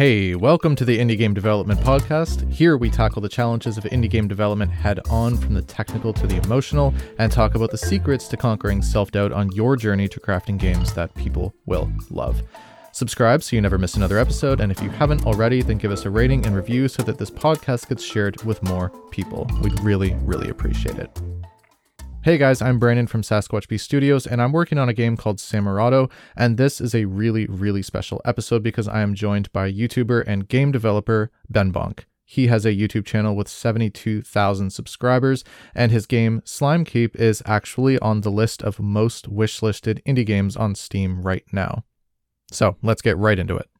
Hey, welcome to the Indie Game Development Podcast. Here we tackle the challenges of indie game development head on from the technical to the emotional and talk about the secrets to conquering self doubt on your journey to crafting games that people will love. Subscribe so you never miss another episode, and if you haven't already, then give us a rating and review so that this podcast gets shared with more people. We'd really, really appreciate it. Hey guys, I'm Brandon from Sasquatch Beast Studios, and I'm working on a game called Samurado. And this is a really, really special episode because I am joined by YouTuber and game developer Benbonk. He has a YouTube channel with 72,000 subscribers, and his game SlimeKeep is actually on the list of most wishlisted indie games on Steam right now. So let's get right into it.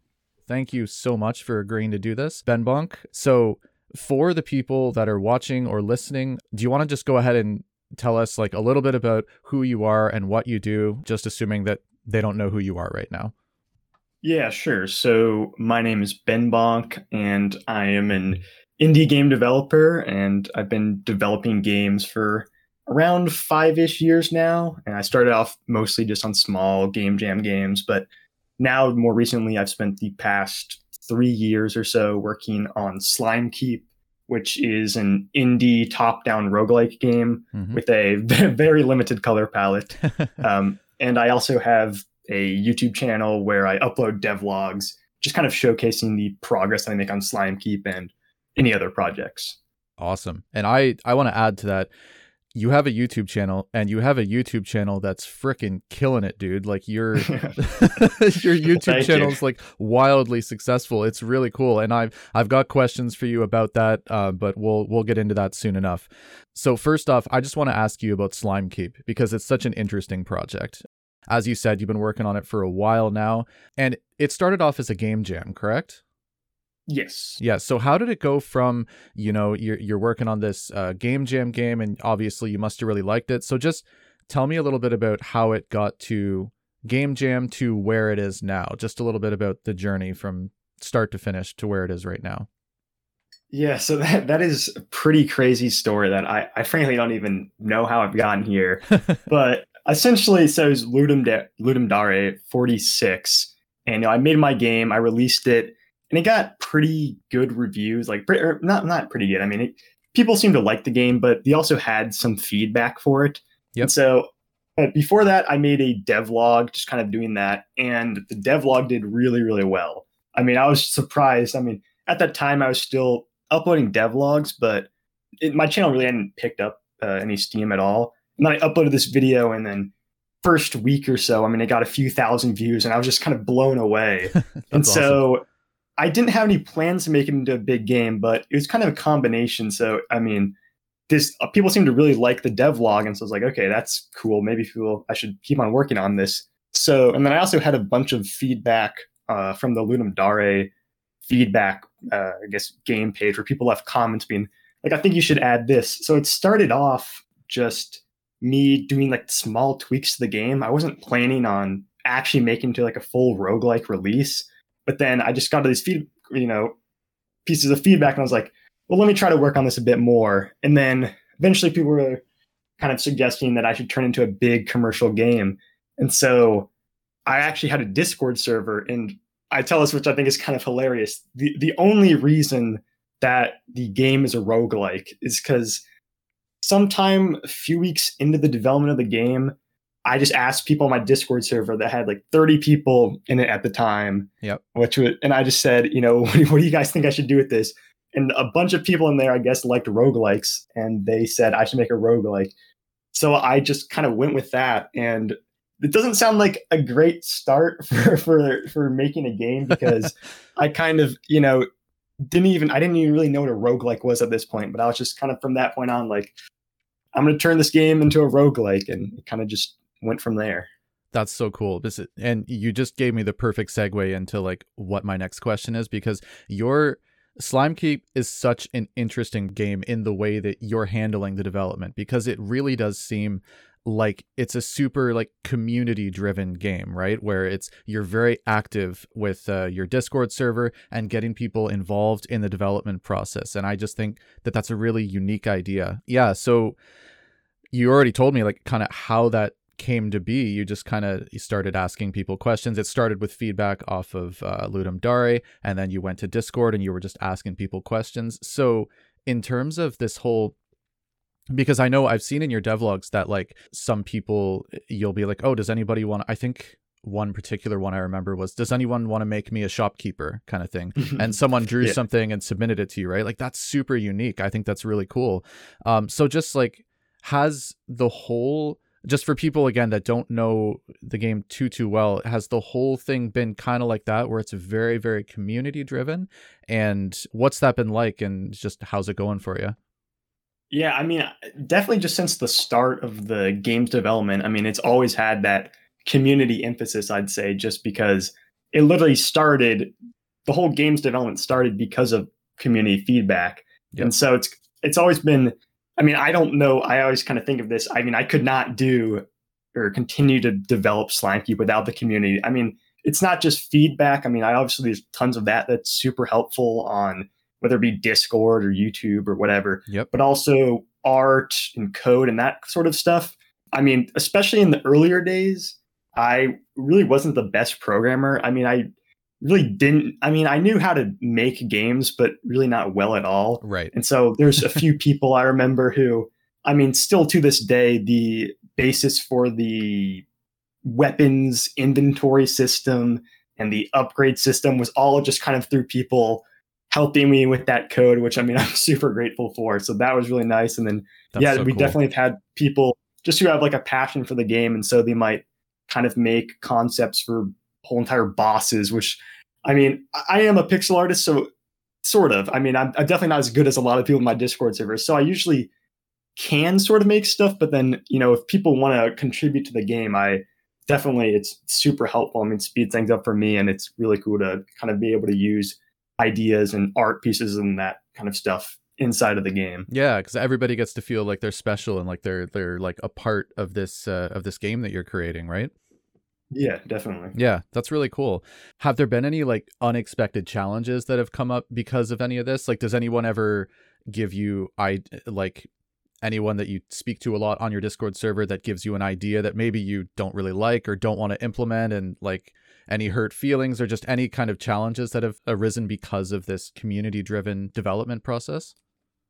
Thank you so much for agreeing to do this, Benbonk. So, for the people that are watching or listening, do you want to just go ahead and tell us like a little bit about who you are and what you do, just assuming that they don't know who you are right now. Yeah, sure. So my name is Benbonk, and I am an indie game developer, and I've been developing games for around five ish years now. And I started off mostly just on small game jam games, but now more recently, I've spent the past three years or so working on SlimeKeep, which is an indie top-down roguelike game mm-hmm. with a very limited color palette. um, and I also have a YouTube channel where I upload devlogs, just kind of showcasing the progress that I make on SlimeKeep and any other projects. Awesome. And I I want to add to that you have a YouTube channel and you have a YouTube channel that's freaking killing it, dude. Like your your YouTube channel is like wildly successful. It's really cool, and I've I've got questions for you about that, uh, but we'll we'll get into that soon enough. So first off, I just want to ask you about SlimeKeep because it's such an interesting project. As you said, you've been working on it for a while now, and it started off as a game jam, correct? Yes. Yeah. So how did it go from you know you're you're working on this uh, game jam game, and obviously you must have really liked it. So just tell me a little bit about how it got to game jam to where it is now. Just a little bit about the journey from start to finish to where it is right now. Yeah, so that that is a pretty crazy story that I, I frankly don't even know how I've gotten here. but essentially, so it was Ludum, De- Ludum Dare 46. And you know, I made my game, I released it, and it got pretty good reviews. Like, not not pretty good. I mean, it, people seem to like the game, but they also had some feedback for it. Yep. And so before that, I made a devlog, just kind of doing that, and the devlog did really really well. I mean, I was surprised. I mean, at that time, I was still uploading devlogs, but it, my channel really hadn't picked up uh, any steam at all. And then I uploaded this video, and then first week or so, I mean, it got a few thousand views, and I was just kind of blown away. and so awesome. I didn't have any plans to make it into a big game, but it was kind of a combination. So, I mean, this uh, people seem to really like the devlog, and so I was like, okay, that's cool. Maybe people I should keep on working on this. So, and then I also had a bunch of feedback uh, from the Ludum Dare feedback, uh, I guess, game page where people left comments being like, I think you should add this. So it started off just me doing like small tweaks to the game. I wasn't planning on actually making to like a full roguelike release. But then I just got these feed, you know, pieces of feedback, and I was like, well, let me try to work on this a bit more. And then eventually, people were kind of suggesting that I should turn into a big commercial game. And so I actually had a Discord server, and I tell us, which I think is kind of hilarious. The the only reason that the game is a roguelike is because sometime a few weeks into the development of the game, I just asked people on my Discord server that had like 30 people in it at the time. Yep. Which would, and I just said, you know, what do you guys think I should do with this? And a bunch of people in there, I guess, liked roguelikes, and they said I should make a roguelike. So I just kind of went with that, and it doesn't sound like a great start for for for making a game because I kind of, you know, didn't even I didn't even really know what a roguelike was at this point, but I was just kind of from that point on like I'm going to turn this game into a roguelike and it kind of just went from there. That's so cool. This is, and you just gave me the perfect segue into like what my next question is because your SlimeKeep is such an interesting game in the way that you're handling the development because it really does seem like it's a super like community driven game right where it's you're very active with uh, your discord server and getting people involved in the development process and i just think that that's a really unique idea yeah so you already told me like kind of how that came to be you just kind of started asking people questions it started with feedback off of uh, ludum dare and then you went to discord and you were just asking people questions so in terms of this whole because i know i've seen in your devlogs that like some people you'll be like oh does anybody want i think one particular one I remember was, "Does anyone want to make me a shopkeeper?" kind of thing, and someone drew yeah. something and submitted it to you, right? Like that's super unique. I think that's really cool. Um, so just like has the whole just for people again that don't know the game too too well has the whole thing been kind of like that where it's very very community driven and what's that been like and just how's it going for you yeah i mean definitely just since the start of the game's development i mean it's always had that community emphasis, I'd say, just because it literally started the whole game's development started because of community feedback. Yep. And so it's it's always been I mean, I don't know, I always kind of think of this. I mean, I could not do or continue to develop SlimeKeep without the community. I mean, it's not just feedback. I mean, I obviously there's tons of that that's super helpful on whether it be Discord or YouTube or whatever. Yep. But also art and code and that sort of stuff. I mean, especially in the earlier days, I really wasn't the best programmer. I mean, I really didn't. I mean, I knew how to make games, but really not well at all. Right. And so there's a few people I remember who, I mean, still to this day, the basis for the weapons inventory system and the upgrade system was all just kind of through people helping me with that code, which I mean, I'm super grateful for. So that was really nice. And then, That's yeah, so we cool. definitely have had people just who have like a passion for the game. And so they might kind of make concepts for whole entire bosses, which I mean, I am a pixel artist, so sort of. I mean, I'm, I'm, definitely not as good as a lot of people in my Discord server. So I usually can sort of make stuff, but then, you know, if people want to contribute to the game, I definitely, it's super helpful. I mean, speed things up for me, and it's really cool to kind of be able to use ideas and art pieces and that kind of stuff inside of the game. Yeah, because everybody gets to feel like they're special and like they're they're like a part of this uh, of this game that you're creating, right? Yeah, definitely. Yeah, that's really cool. Have there been any like unexpected challenges that have come up because of any of this? Like, does anyone ever give you I like anyone that you speak to a lot on your Discord server that gives you an idea that maybe you don't really like or don't want to implement and like any hurt feelings or just any kind of challenges that have arisen because of this community driven development process?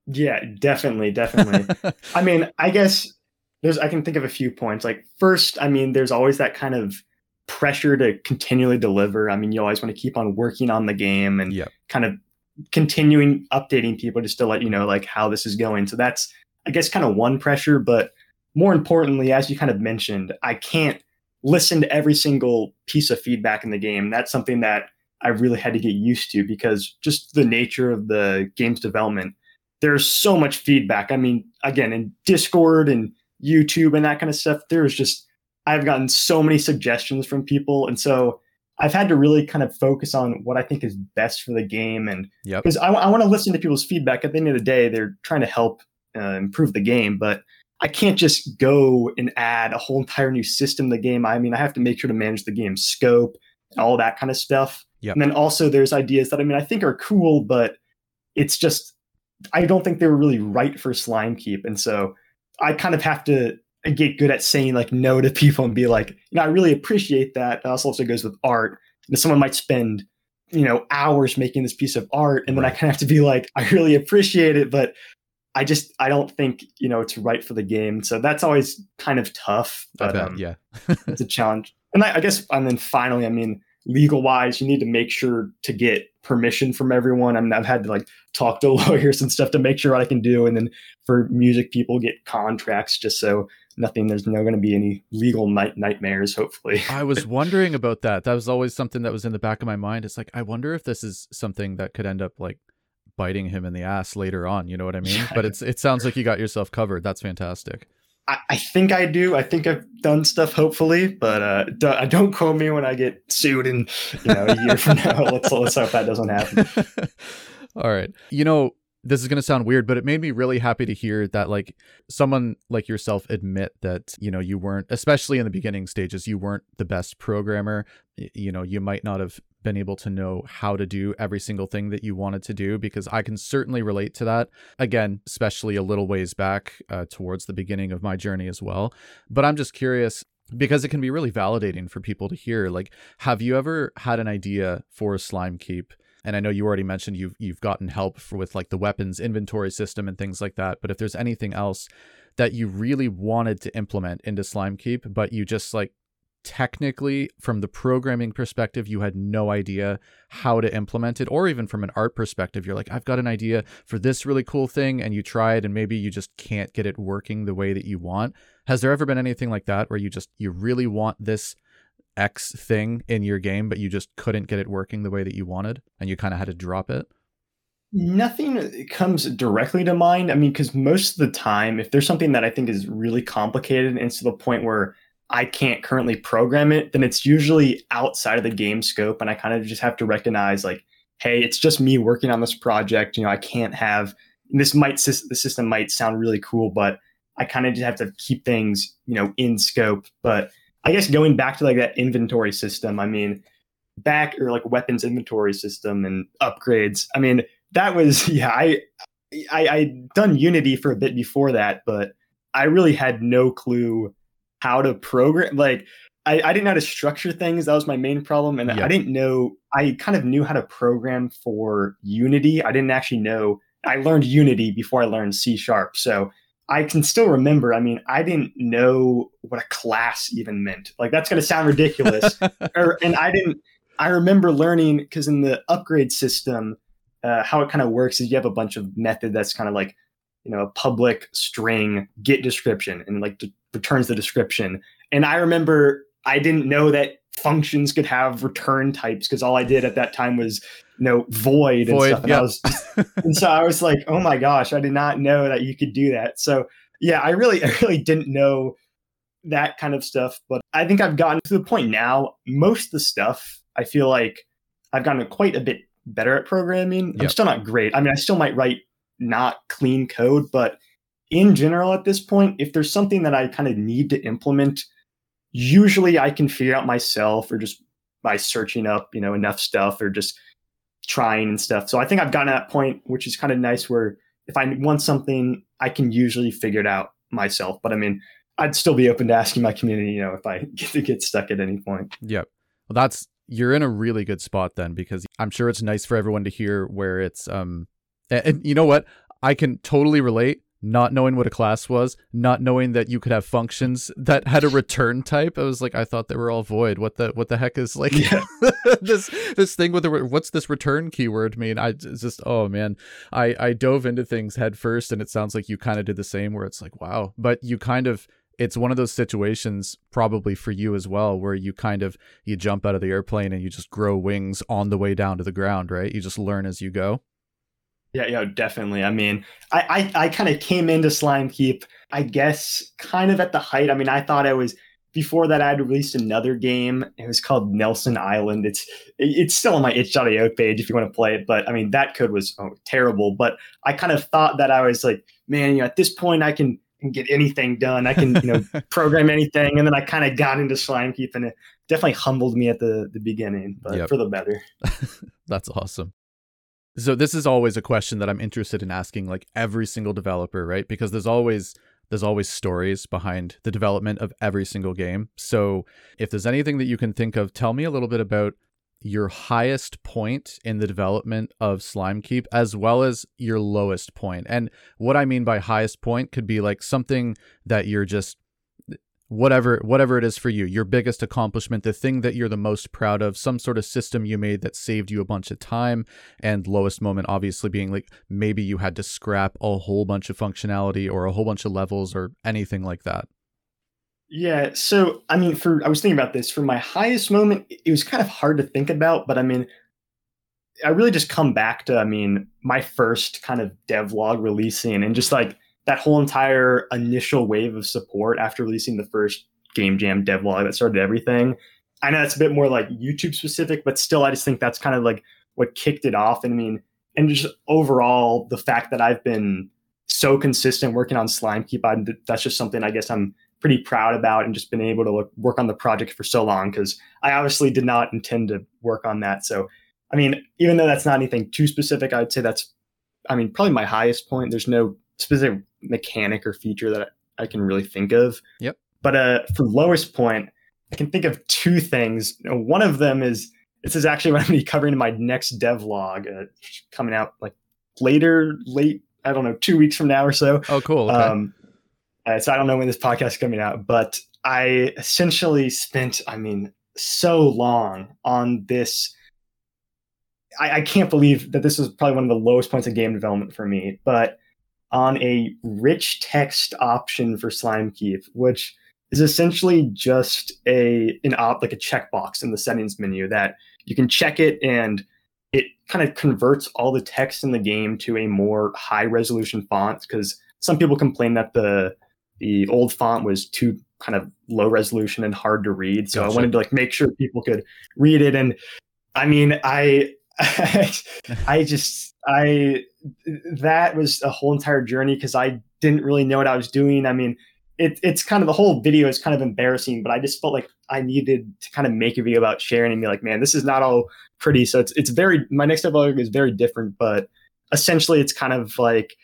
Yeah, definitely, definitely. I mean, I guess there's I can think of a few points. Like first, I mean, there's always that kind of pressure to continually deliver. I mean, you always want to keep on working on the game and yep. kind of continuing updating people just to let you know like how this is going. So that's I guess kind of one pressure, but more importantly, as you kind of mentioned, I can't listen to every single piece of feedback in the game. That's something that I really had to get used to because just the nature of the game's development, there's so much feedback. I mean, again, in Discord and YouTube and that kind of stuff, there's just I've gotten so many suggestions from people, and so I've had to really kind of focus on what I think is best for the game, and because yep. I, I want to listen to people's feedback. At the end of the day, they're trying to help uh, improve the game, but I can't just go and add a whole entire new system to the game. I mean, I have to make sure to manage the game scope, all that kind of stuff. Yep. And then also there's ideas that I mean I think are cool, but it's just I don't think they were really right for SlimeKeep. And so I kind of have to get good at saying like no to people and be like, you know, I really appreciate that. That also goes with art. And someone might spend, you know, hours making this piece of art. And then right. I kind of have to be like, I really appreciate it, but I just I don't think you know it's right for the game. So that's always kind of tough. But bet, um, yeah, it's a challenge. And I, I, guess and then finally, I mean, legal wise, you need to make sure to get permission from everyone. I mean, I've had to like talk to lawyers and stuff to make sure what I can do. And then for music people, get contracts just so nothing. There's no going to be any legal night nightmares. Hopefully, I was wondering about that. That was always something that was in the back of my mind. It's like I wonder if this is something that could end up like biting him in the ass later on. You know what I mean? But it's it sounds like you got yourself covered. That's fantastic. I, I think I do. I think I've done stuff, hopefully, but uh, don't, don't quote me when I get sued in you know a year from now. let's let's hope that doesn't happen. All right. You know, this is going to sound weird, but it made me really happy to hear that like someone like yourself admit that, you know, you weren't especially in the beginning stages, you weren't the best programmer. You know, you might not have been able to know how to do every single thing that you wanted to do because I can certainly relate to that. Again, especially a little ways back uh, towards the beginning of my journey as well. But I'm just curious because it can be really validating for people to hear. Like, have you ever had an idea for SlimeKeep? And I know you already mentioned you've you've gotten help for, with like the weapons inventory system and things like that. But if there's anything else that you really wanted to implement into SlimeKeep, but you just like technically from the programming perspective you had no idea how to implement it or even from an art perspective you're like I've got an idea for this really cool thing and you try it and maybe you just can't get it working the way that you want has there ever been anything like that where you just you really want this x thing in your game but you just couldn't get it working the way that you wanted and you kind of had to drop it Nothing comes directly to mind. I mean, because most of the time, if there's something that I think is really complicated and to the point where I can't currently program it, then it's usually outside of the game scope. And I kind of just have to recognize, like, hey, it's just me working on this project. You know, I can't have this might the system might sound really cool, but I kind of just have to keep things, you know, in scope. But I guess going back to like that inventory system, I mean, back or like weapons inventory system and upgrades. I mean, that was yeah I, I i done unity for a bit before that but i really had no clue how to program like I, I didn't know how to structure things that was my main problem and i didn't know i kind of knew how to program for unity i didn't actually know i learned unity before i learned c sharp so i can still remember i mean i didn't know what a class even meant. Like that's going to sound ridiculous. Or, and i didn't i remember learning because in the upgrade system uh, how it kind of works is you have a bunch of method that's kind of like you know a public string get description and like returns the description. And i remember i didn't know that functions could have return types because all i did at that time was you know void, void and stuff and, just, and so i was like oh my gosh i did not know that you could do that so yeah i really i really didn't know that kind of stuff but i think i've gotten to the point now most of the stuff i feel like i've gotten quite a bit better at programming. Yep. I'm still not great. I mean, I still might write not clean code, but in general, at this point, if there's something that I kind of need to implement, usually I can figure out myself or just by searching up, you know, enough stuff or just trying and stuff. So I think I've gotten to that point, which is kind of nice where if I want something, I can usually figure it out myself. But I mean, I'd still be open to asking my community, you know, if I get to get stuck at any point. Yep. Well, that's you're in a really good spot then because I'm sure it's nice for everyone to hear where it's um and, and you know what? I can totally relate not knowing what a class was, not knowing that you could have functions that had a return type. I was like, I thought they were all void. What the what the heck is like yeah. this this thing with the what's this return keyword mean? I just oh man, I I dove into things head first, and it sounds like you kind of did the same. Where it's like, wow, but you kind of it's one of those situations probably for you as well where you kind of you jump out of the airplane and you just grow wings on the way down to the ground right you just learn as you go yeah yeah definitely i mean i i, I kind of came into SlimeKeep i guess kind of at the height i mean i thought i was before that i'd released another game it was called nelson island it's it's still on my itch.io page if you want to play it but i mean that code was oh, terrible but i kind of thought that i was like man you know at this point i can can get anything done. I can, you know, program anything. And then I kind of got into SlimeKeep and it definitely humbled me at the, the beginning, but yep. for the better. That's awesome. So this is always a question that I'm interested in asking like every single developer, right? Because there's always there's always stories behind the development of every single game. So if there's anything that you can think of, tell me a little bit about your highest point in the development of SlimeKeep as well as your lowest point. And what I mean by highest point could be like something that you're just whatever whatever it is for you, your biggest accomplishment, the thing that you're the most proud of, some sort of system you made that saved you a bunch of time and lowest moment obviously being like maybe you had to scrap a whole bunch of functionality or a whole bunch of levels or anything like that. Yeah. So, I mean, for I was thinking about this for my highest moment, it was kind of hard to think about, but I mean, I really just come back to, I mean, my first kind of devlog releasing and just like that whole entire initial wave of support after releasing the first Game Jam devlog that started everything. I know that's a bit more like YouTube specific, but still, I just think that's kind of like what kicked it off. And I mean, and just overall, the fact that I've been so consistent working on SlimeKeep, I, that's just something I guess I'm pretty proud about and just been able to look, work on the project for so long because I obviously did not intend to work on that. So, I mean, even though that's not anything too specific, I'd say that's, I mean, probably my highest point. There's no specific mechanic or feature that I can really think of. Yep. But uh, for lowest point, I can think of two things. One of them is this is actually what I'm going to be covering in my next devlog uh, coming out like later, late, I don't know, two weeks from now or so. Oh, cool. Okay. Um, uh, so I don't know when this podcast is coming out, but I essentially spent, I mean, so long on this. I, I can't believe that this was probably one of the lowest points of game development for me, but on a rich text option for SlimeKeep, which is essentially just a an op like a checkbox in the settings menu that you can check it and it kind of converts all the text in the game to a more high resolution font because some people complain that the the old font was too kind of low resolution and hard to read so gotcha. i wanted to like make sure people could read it and i mean i I just I that was a whole entire journey because I didn't really know what I was doing. I mean, it, it's kind of the whole video is kind of embarrassing, but I just felt like I needed to kind of make a video about sharing and be like, man, this is not all pretty. So it's it's very my next vlog is very different, but essentially it's kind of like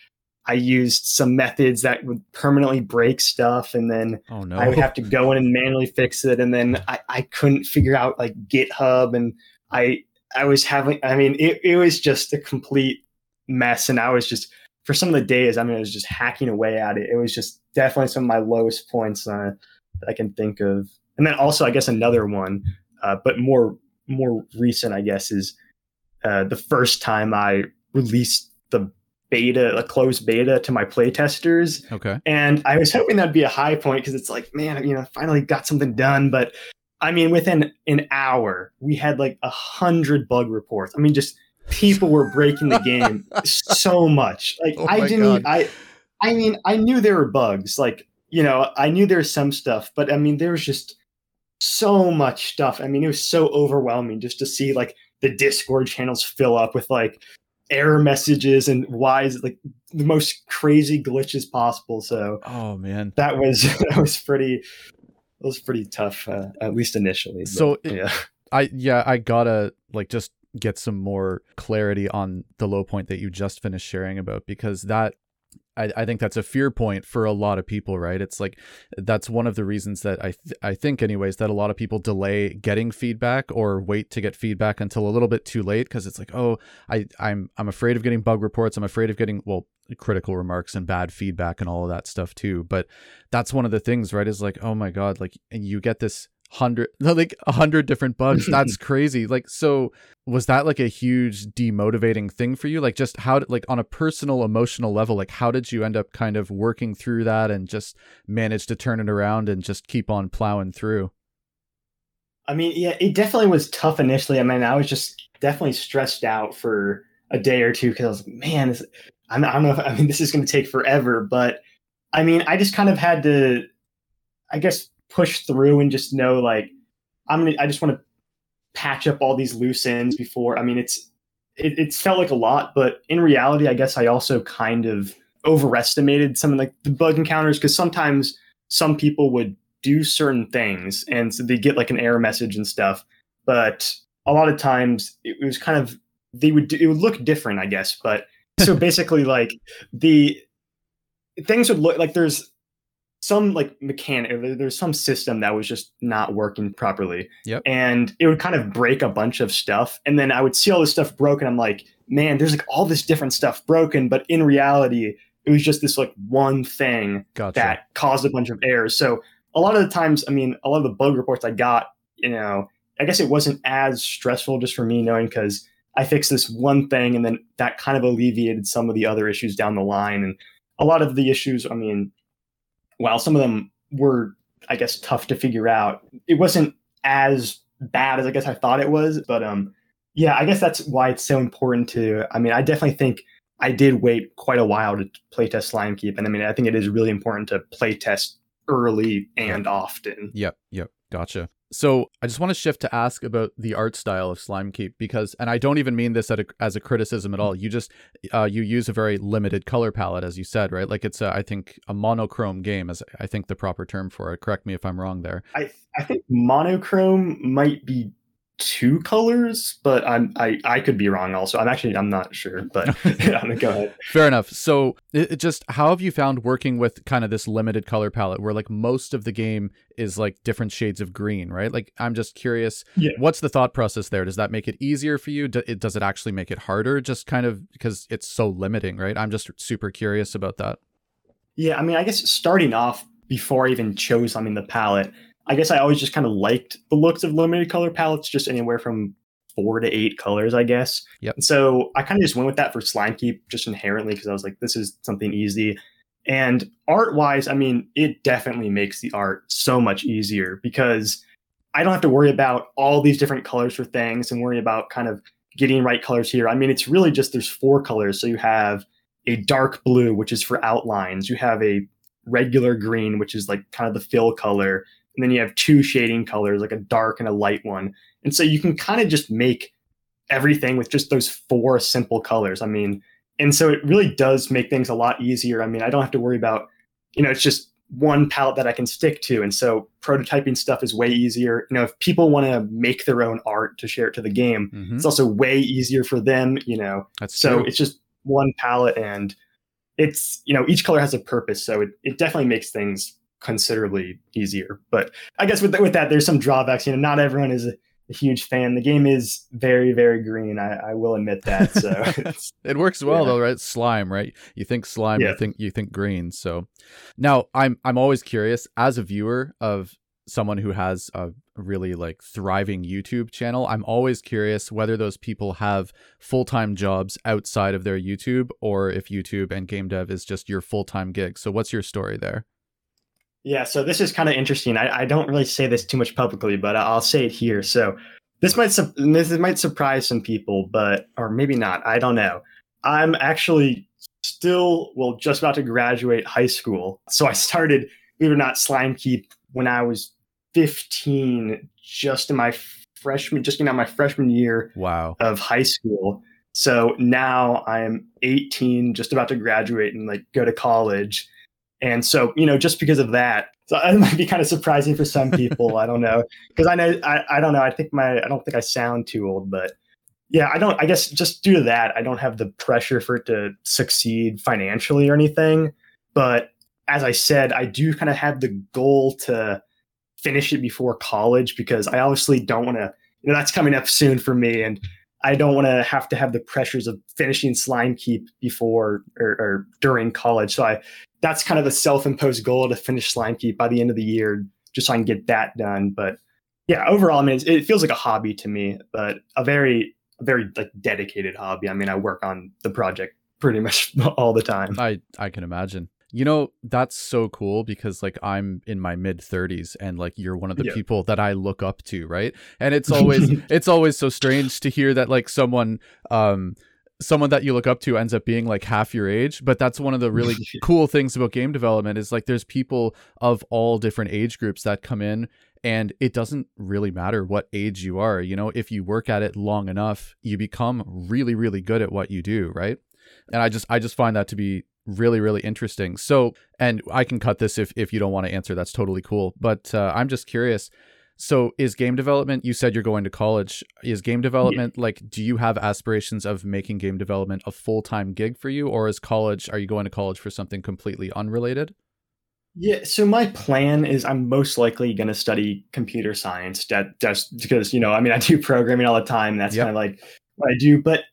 I used some methods that would permanently break stuff, and then oh, no. I would have to go in and manually fix it, and then I, I couldn't figure out like GitHub, and I I was having I mean it, it was just a complete mess, and I was just for some of the days, I mean, I was just hacking away at it. It was just definitely some of my lowest points uh, that I can think of. And then also, I guess another one, uh, but more more recent, I guess, is uh, the first time I released the beta, a closed beta to my playtesters. Okay. And I was hoping that'd be a high point because it's like, man, you know, finally got something done. But I mean, within an hour, we had like a hundred bug reports. I mean, just people were breaking the game so much. Like oh I didn't. I. I mean, I knew there were bugs. Like you know, I knew there was some stuff, but I mean, there was just so much stuff. I mean, it was so overwhelming just to see like the Discord channels fill up with like error messages and why is it like the most crazy glitches possible. So, oh man, that was that was pretty. It was pretty tough, uh, at least initially. But, so yeah, I yeah I gotta like just get some more clarity on the low point that you just finished sharing about because that I, I think that's a fear point for a lot of people, right? It's like that's one of the reasons that I th- I think, anyways, that a lot of people delay getting feedback or wait to get feedback until a little bit too late because it's like, oh, I I'm I'm afraid of getting bug reports. I'm afraid of getting well critical remarks and bad feedback and all of that stuff too. But that's one of the things, right? Is like, oh my god, like and you get this hundred like a hundred different bugs. That's crazy. Like so was that like a huge demotivating thing for you? Like just how like on a personal emotional level like how did you end up kind of working through that and just manage to turn it around and just keep on plowing through? I mean yeah it definitely was tough initially i mean i was just definitely stressed out for a day or two because i was like man this, I don't know if i mean this is going to take forever but i mean i just kind of had to i guess push through and just know like I'm gonna I just want to patch up all these loose ends before. I mean, it's it, it's felt like a lot, but in reality, I guess I also kind of overestimated some of like the bug encounters because sometimes some people would do certain things and so they get like an error message and stuff, but a lot of times it was kind of they would do, it would look different, I guess. But so basically, like the things would look like there's some like mechanic there's some system that was just not working properly. Yep. and it would kind of break a bunch of stuff. And then i would see all this stuff broken. I'm like man there's like all this different stuff broken. But in reality it was just this like one thing gotcha. that caused a bunch of errors. So a lot of the times i mean a lot of the bug reports i got you know i guess it wasn't as stressful just for me knowing because i fixed this one thing and then that kind of alleviated some of the other issues down the line. And a lot of the issues i mean while some of them were, I guess, tough to figure out, it wasn't as bad as I guess I thought it was. But um, yeah, I guess that's why it's so important to. I mean, I definitely think I did wait quite a while to playtest SlimeKeep, and I mean, I think it is really important to playtest early and often. Yep, yep, gotcha. So I just want to shift to ask about the art style of Slime Keep because, and I don't even mean this a, as a criticism at all. You just uh, you use a very limited color palette, as you said, right? Like it's a, I think a monochrome game is I think the proper term for it. Correct me if I'm wrong there. I I think monochrome might be two colors, but I'm I I could be wrong. Also, I'm actually I'm not sure, but yeah, go ahead. Fair enough. So, it, just how have you found working with kind of this limited color palette, where like most of the game is like different shades of green, right? Like, I'm just curious, yeah. what's the thought process there? Does that make it easier for you? Do, it, does it actually make it harder? Just kind of because it's so limiting, right? I'm just super curious about that. Yeah, I mean, I guess starting off before I even chose, I mean, the palette I guess I always just kind of liked the looks of limited color palettes, just anywhere from four to eight colors, I guess. Yep. And so I kind of just went with that for SlimeKeep just inherently because I was like, this is something easy. And art wise, I mean, it definitely makes the art so much easier because I don't have to worry about all these different colors for things and worry about kind of getting right colors here. I mean, it's really just there's four colors. So you have a dark blue, which is for outlines. You have a regular green, which is like kind of the fill color and then you have two shading colors, like a dark and a light one. And so you can kind of just make everything with just those four simple colors. I mean, and so it really does make things a lot easier. I mean, I don't have to worry about, you know, it's just one palette that I can stick to. And so prototyping stuff is way easier. You know, if people want to make their own art to share it to the game, mm-hmm. it's also way easier for them, you know. That's so true. it's just one palette and it's, you know, each color has a purpose. So it, it definitely makes things considerably easier. But I guess with with that, there's some drawbacks. You know, not everyone is a, a huge fan. The game is very very green. I, I will admit that. So it works well yeah. though, right? Slime, right? You think slime, yeah. you think you think green. So now I'm I'm always curious as a viewer of someone who has a really like thriving YouTube channel, I'm always curious whether those people have full-time jobs outside of their YouTube or if YouTube and game dev is just your full-time gig. So what's your story there? Yeah, so this is kind of interesting. I, I, don't really say this too much publicly, but I'll say it here. So this might su- this might surprise some people, but or maybe not. I don't know. I'm actually still well just about to graduate high school. So I started, believe it or not, SlimeKeep when I was 15, just in my freshman, just getting out my freshman year wow. of high school. So now I'm 18, just about to graduate and like go to college. And so, you know, just because of that, so it might be kind of surprising for some people. I don't know. Because I know, I, I don't know. I think my, I don't think I sound too old, but yeah, I don't, I guess just due to that, I don't have the pressure for it to succeed financially or anything. But as I said, I do kind of have the goal to finish it before college because I obviously don't want to, you know, that's coming up soon for me. And I don't want to have to have the pressures of finishing SlimeKeep before or, or during college. So I that's kind of a self-imposed goal to finish SlimeKeep by the end of the year, just so I can get that done. But yeah, overall, I mean, it feels like a hobby to me, but a very, a very like dedicated hobby. I mean, I work on the project pretty much all the time. I I can imagine. You know, that's so cool because like I'm in my mid 30s and like you're one of the yeah. people that I look up to, right? And it's always it's always so strange to hear that like someone um someone that you look up to ends up being like half your age but that's one of the really cool things about game development is like there's people of all different age groups that come in and it doesn't really matter what age you are you know? If you work at it long enough you become really really good at what you do right? And i just i just find that to be really really interesting. So and i can cut this if if you don't want to answer that's totally cool but uh, i'm just curious so is game development, you said you're going to college. Is game development yeah. like do you have aspirations of making game development a full-time gig for you or is college are you going to college for something completely unrelated? Yeah, so my plan is I'm most likely going to study computer science that just because, you know, I mean I do programming all the time, that's yep. kind of like what I do, but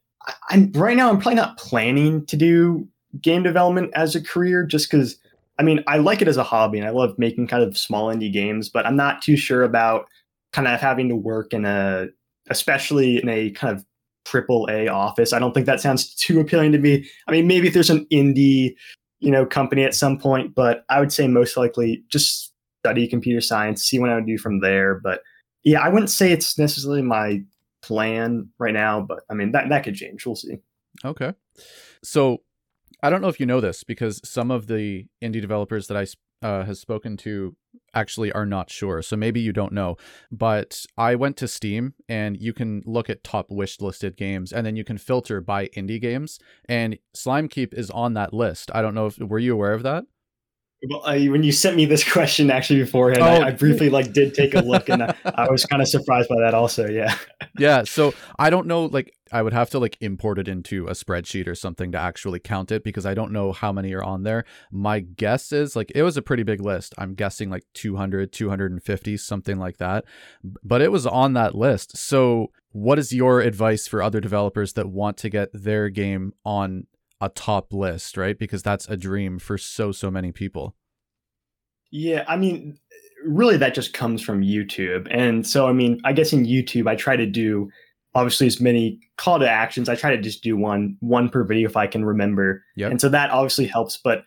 I'm right now I'm probably not planning to do game development as a career just cuz I mean, I like it as a hobby and I love making kind of small indie games, but I'm not too sure about kind of having to work in a, especially in a kind of triple A office. I don't think that sounds too appealing to me. I mean, maybe if there's an indie, you know, company at some point, but I would say most likely just study computer science, see what I would do from there. But yeah, I wouldn't say it's necessarily my plan right now, but I mean, that, that could change. We'll see. Okay. So I don't know if you know this because some of the indie developers that I uh, has spoken to actually are not sure. So maybe you don't know. But I went to Steam and you can look at top wish listed games and then you can filter by indie games. And SlimeKeep is on that list. I don't know if were you aware of that? Well, I, when you sent me this question actually beforehand, oh. I, I, oh. briefly like did take a look, and I, I was kind of surprised by that also. Yeah. Yeah. So I don't know. Like, I would have to like import it into a spreadsheet or something to actually count it because I don't know how many are on there. My guess is like it was a pretty big list. I'm guessing like 200, 250, something like that. But it was on that list. So, what is your advice for other developers that want to get their game on a top list, right? Because that's a dream for so so many people. Yeah, I mean, really that just comes from YouTube. And so I mean, I guess in YouTube I try to do obviously as many call to actions. I try to just do one one per video if I can remember. Yep. And so that obviously helps, but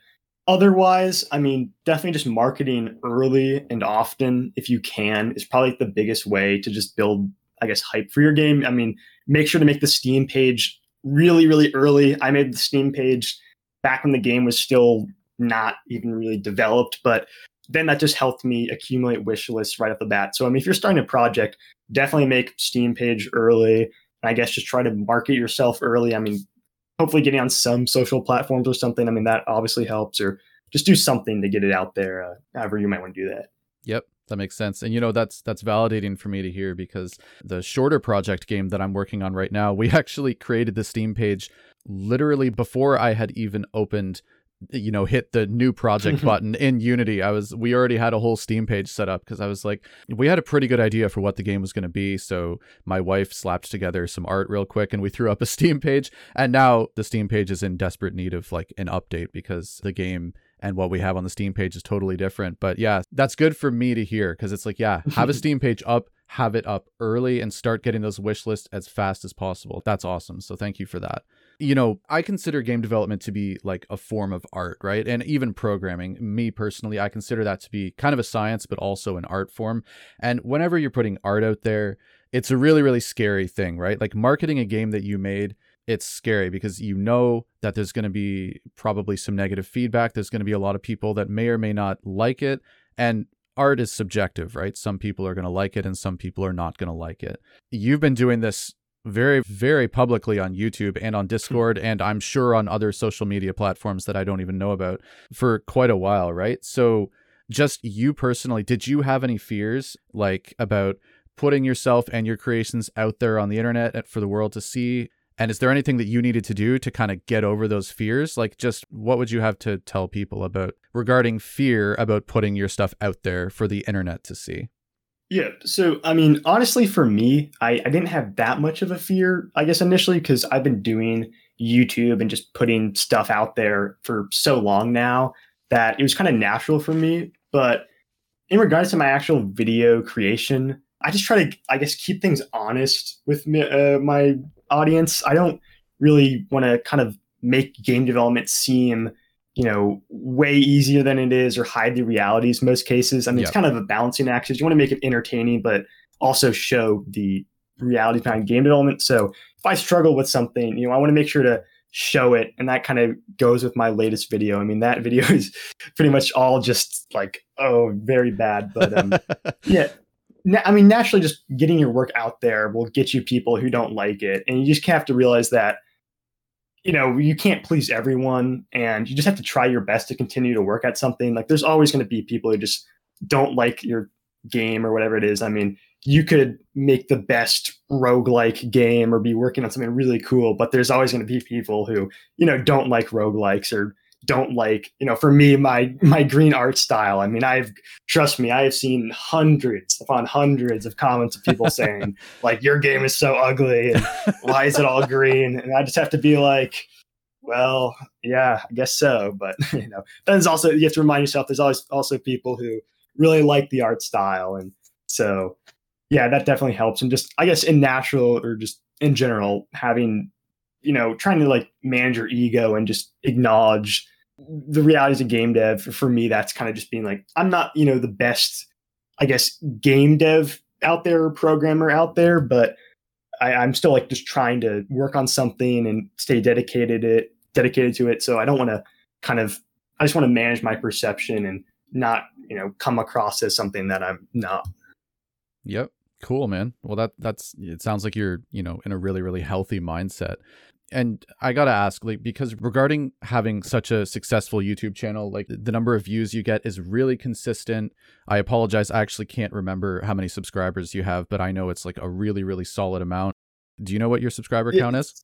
otherwise, I mean, definitely just marketing early and often if you can is probably the biggest way to just build I guess hype for your game. I mean, make sure to make the Steam page really, really early. I made the Steam page back when the game was still not even really developed, but then that just helped me accumulate wish lists right off the bat. So I mean, if you're starting a project, definitely make Steam page early. I guess just try to market yourself early. I mean, hopefully getting on some social platforms or something. I mean, that obviously helps, or just do something to get it out there. Uh, however, you might want to do that. Yep. That makes sense. And you know that's that's validating for me to hear because the shorter project game that I'm working on right now, we actually created the Steam page literally before I had even opened you know hit the new project button in unity. I was we already had a whole steam page set up because i was like we had a pretty good idea for what the game was going to be. So my wife slapped together some art real quick and we threw up a steam page. And now the steam page is in desperate need of like an update because the game and what we have on the Steam page is totally different. But yeah, that's good for me to hear because it's like, yeah, have a Steam page up, have it up early, and start getting those wish lists as fast as possible. That's awesome. So thank you for that. You know, I consider game development to be like a form of art, right? And even programming, me personally, I consider that to be kind of a science, but also an art form. And whenever you're putting art out there, it's a really, really scary thing, right? Like marketing a game that you made it's scary because you know that there's going to be probably some negative feedback. There's going to be a lot of people that may or may not like it. And art is subjective, right? Some people are going to like it and some people are not going to like it. You've been doing this very, very publicly on YouTube and on hmm. Discord, and I'm sure on other social media platforms that I don't even know about for quite a while, right? So, just you personally, did you have any fears like about putting yourself and your creations out there on the internet eh, for the world to see? And is there anything that you needed to do to kind of get over those fears? Like, just what would you have to tell people about regarding fear about putting your stuff out there for the internet to see? Yeah. So, I mean, honestly, for me, I, I didn't have that much of a fear, I guess, initially, because I've been doing YouTube and just putting stuff out there for so long now that it was kind of natural for me. But in regards to my actual video creation, I just try to, I guess, keep things honest with me, uh, my audience. I don't really want to kind of make game development seem you know way easier than it is or hide the realities most cases i mean yep. it's kind of a balancing act you want to make it entertaining but also show the reality behind game development so if i struggle with something you know i want to make sure to show it and that kind of goes with my latest video i mean that video is pretty much all just like oh very bad but um yeah I mean, naturally, just getting your work out there will get you people who don't like it, and you just have to realize that, you know, you can't please everyone, and you just have to try your best to continue to work at something. Like, there's always going to be people who just don't like your game or whatever it is. I mean, you could make the best roguelike game or be working on something really cool, but there's always going to be people who, you know, don't like roguelikes or don't like you know for me my my green art style. I mean i've trust me i have seen hundreds upon hundreds of comments of people saying like your game is so ugly and why is it all green? And i just have to be like well yeah i guess so. But you know then there's also you have to remind yourself there's always also people who really like the art style. And so yeah that definitely helps. And just i guess in natural or just in general having you know trying to like manage your ego and just acknowledge the realities of game dev for me that's kind of just being like i'm not you know the best i guess game dev out there or programmer out there but I, i'm still like just trying to work on something and stay dedicated it dedicated to it. So i don't want to kind of i just want to manage my perception and not you know come across as something that i'm not. Yep. Cool man. Well that that's it sounds like you're you know in a really really healthy mindset and I gotta ask, like, because regarding having such a successful YouTube channel, like the number of views you get is really consistent. I apologize, I actually can't remember how many subscribers you have, but I know it's like a really, really solid amount. Do you know what your subscriber Yeah. count is?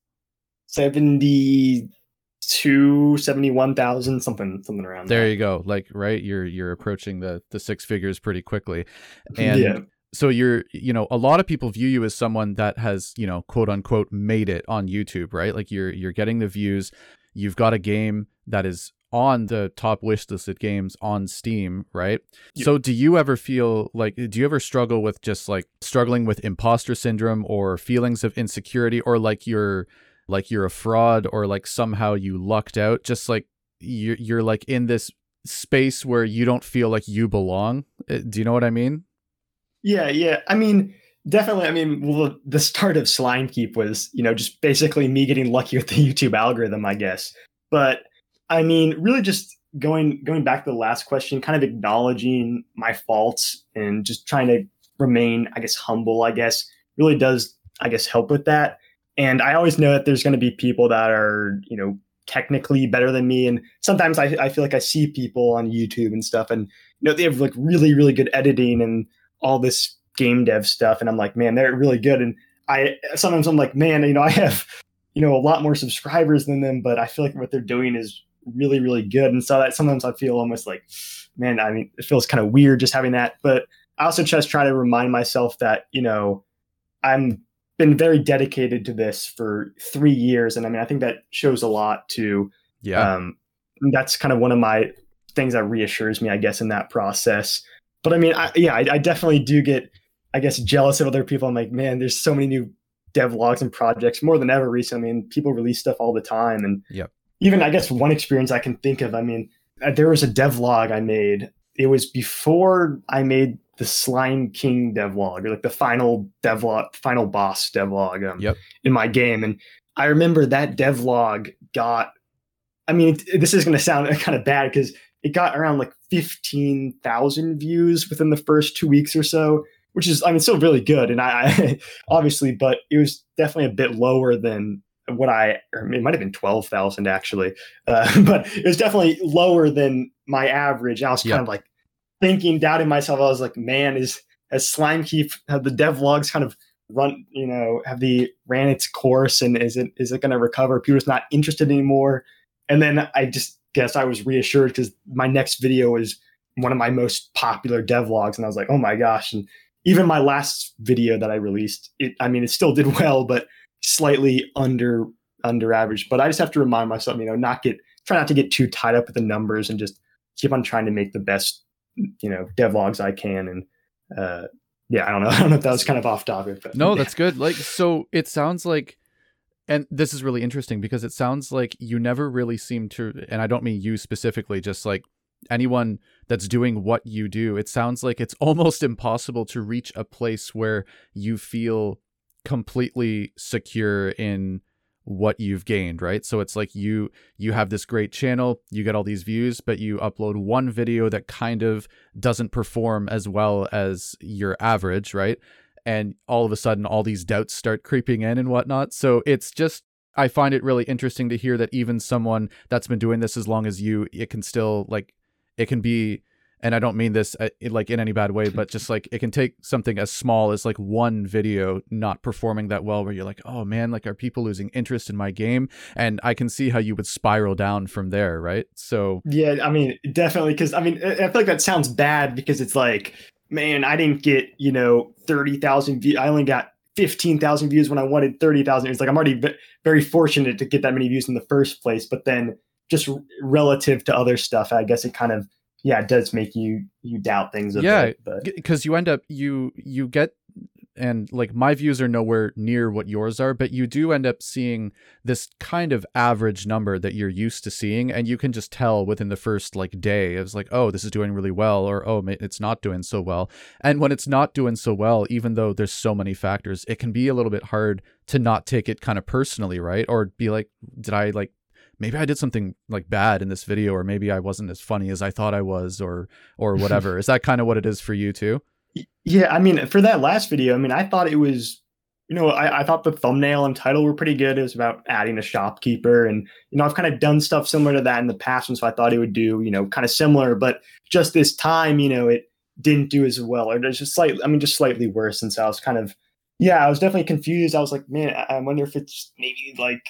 72, 71,000, something, something around There there. you go. Like, right, you're you're approaching the the six figures pretty quickly, and yeah. So you're you know a lot of people view you as someone that has you know quote unquote made it on youtube right? Like you're you're getting the views. You've got a game that is on the top wish listed games on steam right? Yep. so do you ever feel like do you ever struggle with just like struggling with imposter syndrome or feelings of insecurity or like you're like you're a fraud or like somehow you lucked out? Just like you're, you're like in this space where you don't feel like you belong? Uh, do you know what i mean Yeah, yeah. I mean, definitely. I mean, well, the start of SlimeKeep was, you know, just basically me getting lucky with the YouTube algorithm, I guess. But I mean, really, just going going back to the last question, kind of acknowledging my faults and just trying to remain, I guess, humble. I guess really does, I guess, help with that. And I always know that there's going to be people that are, you know, technically better than me. And sometimes I, I feel like I see people on YouTube and stuff, and you know, they have like really, really good editing and all this game dev stuff and i'm like man they're really good. And i sometimes i'm like man you know i have you know a lot more subscribers than them but i feel like what they're doing is really really good. And so that sometimes i feel almost like man i mean it feels kind of weird just having that. But i also just try to remind myself that you know i'm been very dedicated to this for three years. And i mean i think that shows a lot to yeah. um, that's kind of one of my things that reassures me, I guess, in that process. But I mean, I, yeah, I, I definitely do get, I guess, jealous of other people. I'm like, man, there's so many new devlogs and projects more than ever recently. I mean, people release stuff all the time, and Yep. even I guess one experience I can think of. I mean, uh, there was a devlog I made. It was before I made the Slime King devlog, or like the final devlog, final boss devlog um, Yep. in my game. And I remember that devlog got. I mean, this is going to sound kind of bad because it got around like 15,000 views within the first two weeks or so, which is, I mean, still really good. And I, I obviously, but it was definitely a bit lower than what I, it might have been 12,000 actually. Uh, but it was definitely lower than my average. And I was Yeah. kind of like thinking, doubting myself. I was like, man, is, has SlimeKeep, have the devlogs kind of run, you know, have the ran its course and is it, is it going to recover? People's not interested anymore. And then I just guess I was reassured because my next video is one of my most popular devlogs, and I was like, oh my gosh! And even my last video that I released, it I mean, it still did well, but slightly under under average. But I just have to remind myself, you know, not get try not to get too tied up with the numbers and just keep on trying to make the best, you know, devlogs I can. And uh, yeah, I don't know, I don't know if that was kind of off topic, but No, that's good. Like, so it sounds like, and this is really interesting because it sounds like you never really seem to, and I don't mean you specifically, just like anyone that's doing what you do, it sounds like it's almost impossible to reach a place where you feel completely secure in what you've gained right? So it's like you you have this great channel you get all these views but you upload one video that kind of doesn't perform as well as your average right and all of a sudden all these doubts start creeping in and whatnot so it's just i find it really interesting to hear that even someone that's been doing this as long as you it can still like it can be and i don't mean this uh, like in any bad way but just like it can take something as small as like one video not performing that well where you're like oh man like are people losing interest in my game and i can see how you would spiral down from there right so Yeah, I mean, definitely. Because I mean, I I feel like that sounds bad because it's like, man, I didn't get you know thirty thousand views. I only got fifteen thousand views when I wanted thirty thousand. It's like I'm already v- very fortunate to get that many views in the first place. But then, just r- relative to other stuff, I guess it kind of yeah, it does make you you doubt things a Yeah, bit. But because you end up you you get and like my views are nowhere near what yours are but you do end up seeing this kind of average number that you're used to seeing and you can just tell within the first like day. It's like oh this is doing really well or oh it's not doing so well. And when it's not doing so well even though there's so many factors it can be a little bit hard to not take it kind of personally right? Or be like did i like maybe i did something like bad in this video or maybe i wasn't as funny as i thought i was or or whatever. Is that kind of what it is for you too Yeah, I mean, for that last video, I mean, I thought it was you know, I, I thought the thumbnail and title were pretty good. It was about adding a shopkeeper. And, you know, I've kind of done stuff similar to that in the past. And so I thought it would do, you know, kind of similar. But just this time, you know, it didn't do as well, or just slightly, I mean, just slightly worse. And so I was kind of, yeah, I was definitely confused. I was like, man, I wonder if it's maybe like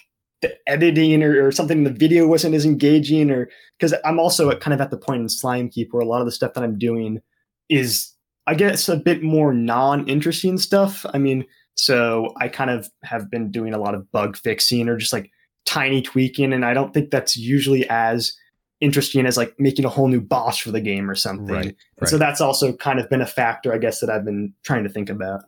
the editing or, or something in the video wasn't as engaging, or because I'm also kind of at the point in SlimeKeep where a lot of the stuff that I'm doing is, I guess, a bit more non interesting stuff. I mean, so I kind of have been doing a lot of bug fixing or just like tiny tweaking. And I don't think that's usually as interesting as like making a whole new boss for the game or something. Right, right. So that's also kind of been a factor, I guess, that I've been trying to think about.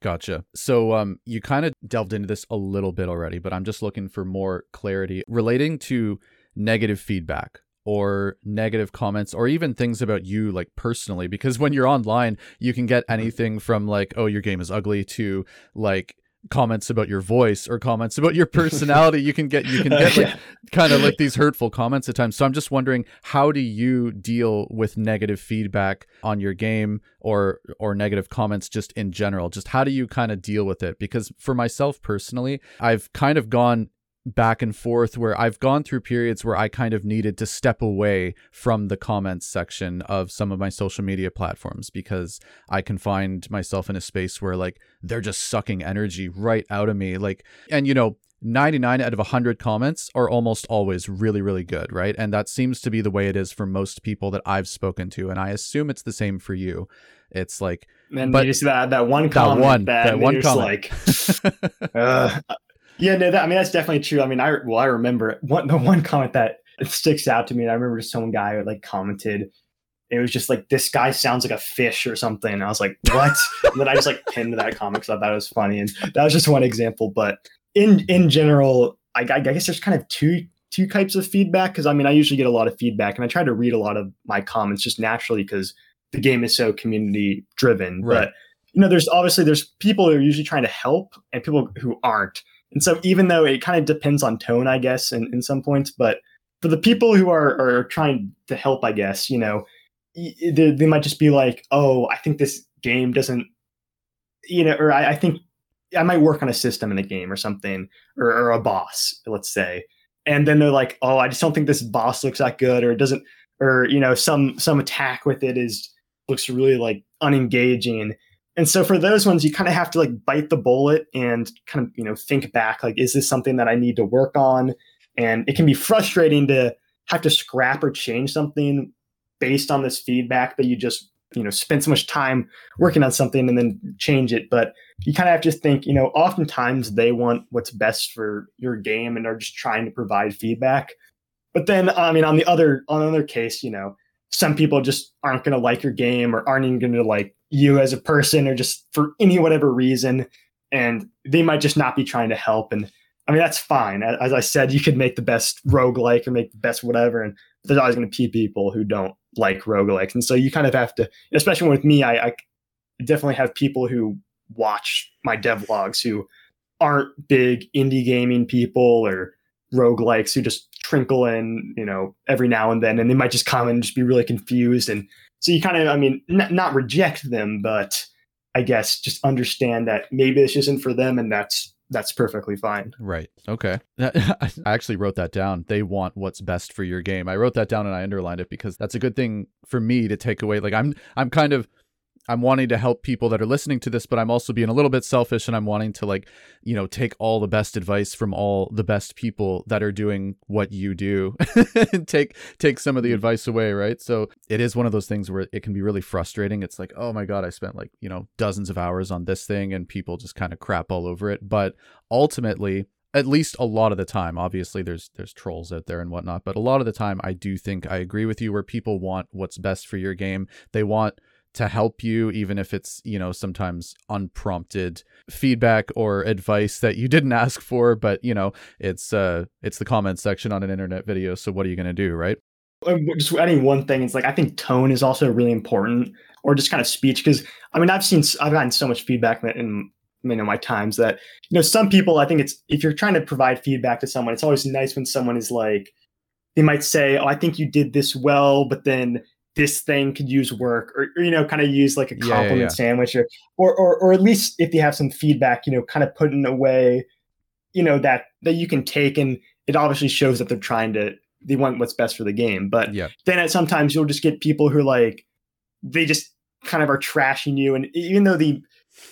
Gotcha. So um you kind of delved into this a little bit already, but I'm just looking for more clarity relating to negative feedback or negative comments or even things about you like personally because when you're online you can get mm-hmm. anything from like oh your game is ugly to like comments about your voice or comments about your personality. You can get you can get like, kind of like these hurtful comments at times. So i'm just wondering how do you deal with negative feedback on your game or or negative comments just in general? Just how do you kind of deal with it? Because for myself personally i've kind of gone back and forth where I've gone through periods where I kind of needed to step away from the comments section of some of my social media platforms because I can find myself in a space where like they're just sucking energy right out of me. Like and you know 99 out of 100 comments are almost always really really good right? And that seems to be the way it is for most people that I've spoken to and I assume it's the same for you. It's like and but you just that that one comment that one that, that one comment. like uh, Yeah, no, that, I mean that's definitely true. I mean, I well, I remember one the one comment that sticks out to me. I remember some guy like commented. It was just like this guy sounds like a fish or something. And I was like, what? and then I just like pinned that comment because I thought it was funny, and that was just one example. But in in general, I, I guess there's kind of two two types of feedback because I mean I usually get a lot of feedback, and I try to read a lot of my comments just naturally because the game is so community driven. Right. But you know, there's obviously there's people who are usually trying to help and people who aren't. And so even though it kind of depends on tone, I guess, in, in some points, but for the people who are, are trying to help, I guess, you know, they, they might just be like, oh, I think this game doesn't, you know, or I, I think I might work on a system in a game or something, or, or a boss, let's say. And then they're like, oh, I just don't think this boss looks that good, or it doesn't, or, you know, some, some attack with it is, looks really like unengaging and so for those ones, you kind of have to like bite the bullet and kind of, you know, think back like, is this something that I need to work on? And it can be frustrating to have to scrap or change something based on this feedback that you just, you know, spend so much time working on something and then change it. But you kind of have to think, you know, oftentimes they want what's best for your game and are just trying to provide feedback. But then, I mean, on the other, on the other case, you know, some people just aren't going to like your game or aren't even going to like you as a person or just for any whatever reason and they might just not be trying to help. And i mean that's fine. As i said you could make the best roguelike or make the best whatever and there's always going to be people who don't like roguelikes. And so you kind of have to especially with me I, I definitely have people who watch my devlogs who aren't big indie gaming people or roguelikes who just trinkle in you know every now and then and they might just come and just be really confused and so you kind of, I mean, n- not reject them, but I guess just understand that maybe this isn't for them, and that's that's perfectly fine. Right. Okay. I actually wrote that down. They want what's best for your game. I wrote that down and I underlined it because that's a good thing for me to take away. Like I'm I'm kind of I'm wanting to help people that are listening to this, but I'm also being a little bit selfish and I'm wanting to like, you know, take all the best advice from all the best people that are doing what you do and take take some of the mm-hmm. advice away, right? So it is one of those things where it can be really frustrating. It's like, oh my God, I spent like, you know, dozens of hours on this thing and people just kind of crap all over it. But ultimately, at least a lot of the time obviously there's there's trolls out there and whatnot but a lot of the time i do think i agree with you where people want what's best for your game they want to help you even if it's you know sometimes unprompted feedback or advice that you didn't ask for but you know it's uh it's the comment section on an internet video so what are you going to do right? Just adding one thing it's like i think tone is also really important or just kind of speech because i mean i've seen i've gotten so much feedback in you know my times that you know some people i think it's if you're trying to provide feedback to someone it's always nice when someone is like they might say oh i think you did this well but then this thing could use work or, or you know kind of use like a Yeah, yeah, compliment yeah. sandwich or, or or or at least if you have some feedback you know kind of put in a way you know that that you can take and it obviously shows that they're trying to they want what's best for the game but Yeah. then at sometimes you'll just get people who like they just kind of are trashing you and even though they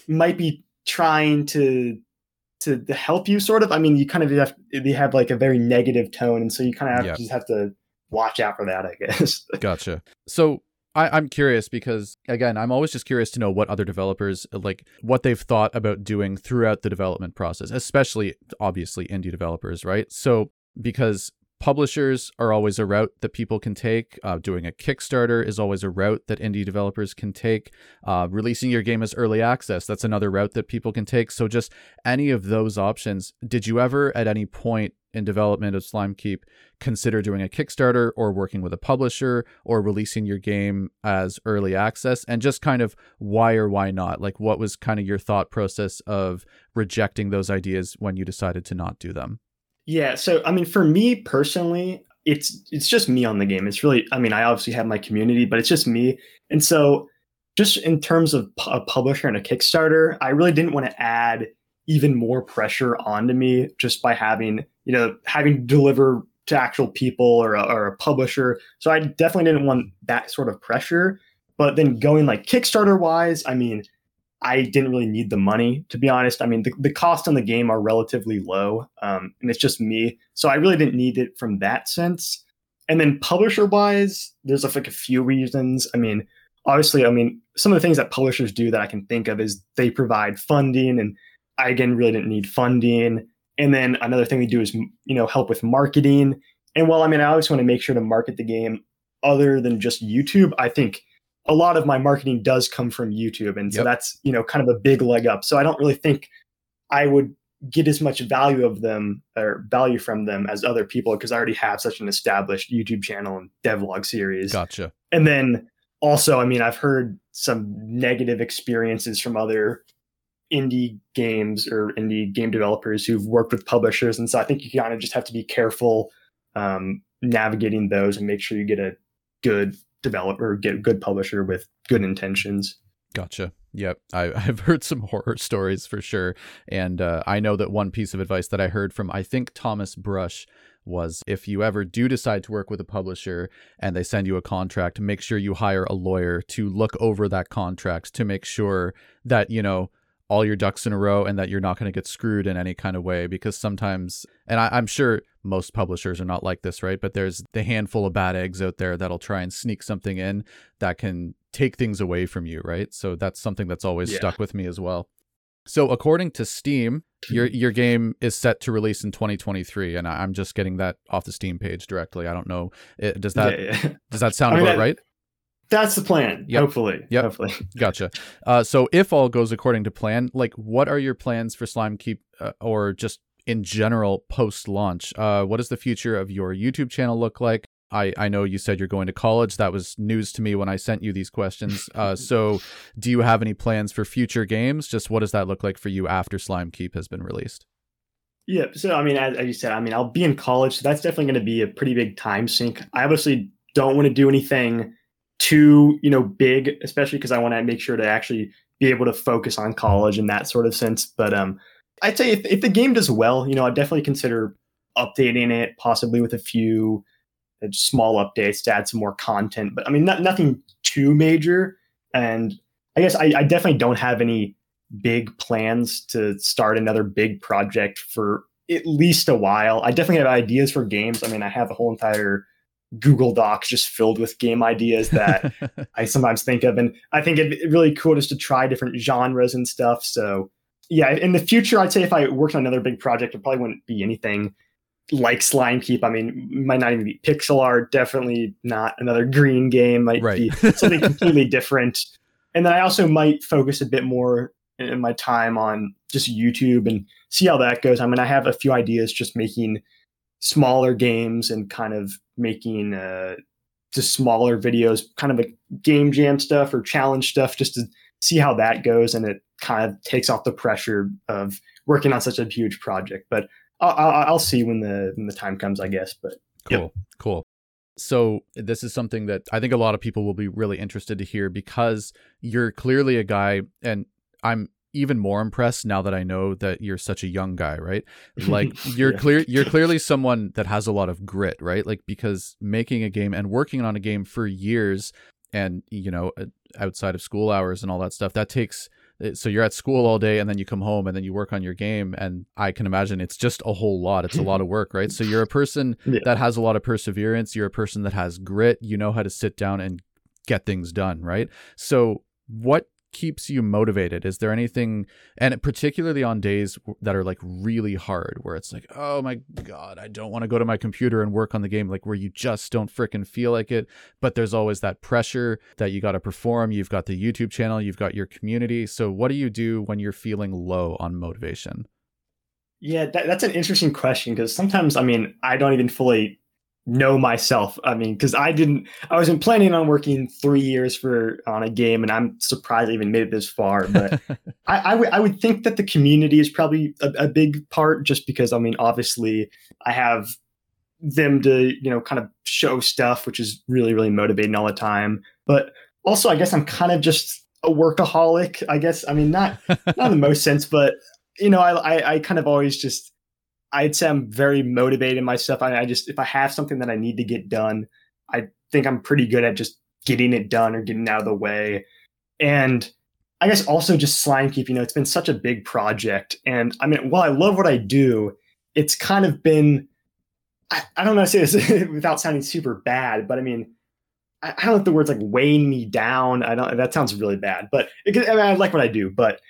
might be trying to to, to help you sort of i mean you kind of have they have like a very negative tone and so you kind of have, Yeah. just have to watch out for that i guess Gotcha. So I, I'm curious because again, I'm always just curious to know what other developers like what they've thought about doing throughout the development process, especially obviously indie developers, right? So because publishers are always a route that people can take. Uh, doing a Kickstarter is always a route that indie developers can take. Uh, releasing your game as early access, that's another route that people can take. So, just any of those options. Did you ever, at any point in development of SlimeKeep, consider doing a Kickstarter or working with a publisher or releasing your game as early access? And just kind of why or why not? Like, what was kind of your thought process of rejecting those ideas when you decided to not do them? Yeah, so I mean, for me personally, it's it's just me on the game. It's really, I mean, I obviously have my community, but it's just me. And so, just in terms of a publisher and a Kickstarter, I really didn't want to add even more pressure onto me just by having you know having to deliver to actual people or a, or a publisher. So I definitely didn't want that sort of pressure. But then going like Kickstarter wise, I mean, I didn't really need the money, to be honest. I mean, the, the costs on the game are relatively low, um, and it's just me. So I really didn't need it from that sense. And then publisher wise, there's like a few reasons. I mean, obviously, I mean, some of the things that publishers do that I can think of is they provide funding, and I again really didn't need funding. And then another thing they do is, you know, help with marketing. And while I mean, I always want to make sure to market the game other than just YouTube, I think a lot of my marketing does come from YouTube. And so Yep. that's, you know, kind of a big leg up. So I don't really think I would get as much value of them or value from them as other people because I already have such an established YouTube channel and devlog series. Gotcha. And then also, I mean, I've heard some negative experiences from other indie games or indie game developers who've worked with publishers. And so I think you kind of just have to be careful um, navigating those and make sure you get a good developer, get good publisher with good intentions. Gotcha. Yep. I, I've heard some horror stories for sure. And uh, I know that one piece of advice that I heard from, I think, Thomas Brush was if you ever do decide to work with a publisher and they send you a contract, make sure you hire a lawyer to look over that contract to make sure that, you know, all your ducks in a row and that you're not going to get screwed in any kind of way because sometimes and I, i'm sure most publishers are not like this right but there's the handful of bad eggs out there that'll try and sneak something in that can take things away from you right so that's something that's always Yeah. stuck with me as well so according to steam your your game is set to release in 2023 and I- i'm just getting that off the steam page directly i don't know it, does that yeah, yeah. does that sound I mean, about that- right That's the plan. Yep. Hopefully. Yep. Hopefully. Gotcha. Uh, so if all goes according to plan, like what are your plans for SlimeKeep, uh, or just in general post launch? Uh, what does the future of your YouTube channel look like? I, I know you said you're going to college. That was news to me when I sent you these questions. Uh, so do you have any plans for future games? Just what does that look like for you after SlimeKeep has been released? Yeah. So, I mean, as, as you said, I mean, I'll be in college. So that's definitely going to be a pretty big time sink. I obviously don't want to do anything too, you know, big, especially because I want to make sure to actually be able to focus on college in that sort of sense. But um, I'd say if, if the game does well, you know, I'd definitely consider updating it, possibly with a few uh, small updates to add some more content. But I mean, not, nothing too major. And I guess I, I definitely don't have any big plans to start another big project for at least a while. I definitely have ideas for games. I mean, I have a whole entire Google Docs just filled with game ideas that I sometimes think of. And I think it'd be really cool just to try different genres and stuff. So, yeah, in the future, I'd say if I worked on another big project, it probably wouldn't be anything like SlimeKeep. I mean, might not even be pixel art, definitely not another green game, might Right. be something completely different. And then I also might focus a bit more in my time on just YouTube and see how that goes. I mean, I have a few ideas just making smaller games and kind of making uh, just smaller videos, kind of a game jam stuff or challenge stuff, just to see how that goes. And it kind of takes off the pressure of working on such a huge project. But I'll, I'll, I'll see when the when the time comes, I guess. But Yep. Cool. Cool. So, this is something that I think a lot of people will be really interested to hear because you're clearly a guy, and I'm even more impressed now that I know that you're such a young guy, right? Like you're Yeah. clear you're clearly someone that has a lot of grit, right? Like because making a game and working on a game for years and you know uh, outside of school hours and all that stuff that takes so you're at school all day and then you come home and then you work on your game and I can imagine it's just a whole lot. It's a lot of work, right? So you're a person Yeah. that has a lot of perseverance, you're a person that has grit, you know how to sit down and get things done, right? So what keeps you motivated? Is there anything, and particularly on days that are like really hard, where it's like, oh my God, I don't want to go to my computer and work on the game, like where you just don't freaking feel like it. But there's always that pressure that you got to perform. You've got the YouTube channel, you've got your community. So what do you do when you're feeling low on motivation? Yeah, that, that's an interesting question because sometimes, I mean, I don't even fully know myself. I mean, because I didn't, I wasn't planning on working three years for on a game, and I'm surprised I even made it this far. But I, I would, would think that the community is probably a, a big part, just because I mean, obviously, I have them to you know kind of show stuff, which is really, really motivating all the time. But also, I guess I'm kind of just a workaholic. I guess I mean, not not in the most sense, but you know, I, I, I kind of always just, I'd say I'm very motivated in myself. I, I just, if I have something that I need to get done, I think I'm pretty good at just getting it done or getting out of the way. And I guess also just SlimeKeep, you know, it's been such a big project. And I mean, while I love what I do, it's kind of been, I, I don't know how to say this without sounding super bad, but I mean, I, I don't know if the words like weighing me down. I don't, that sounds really bad, but it, I, mean, I like what I do, but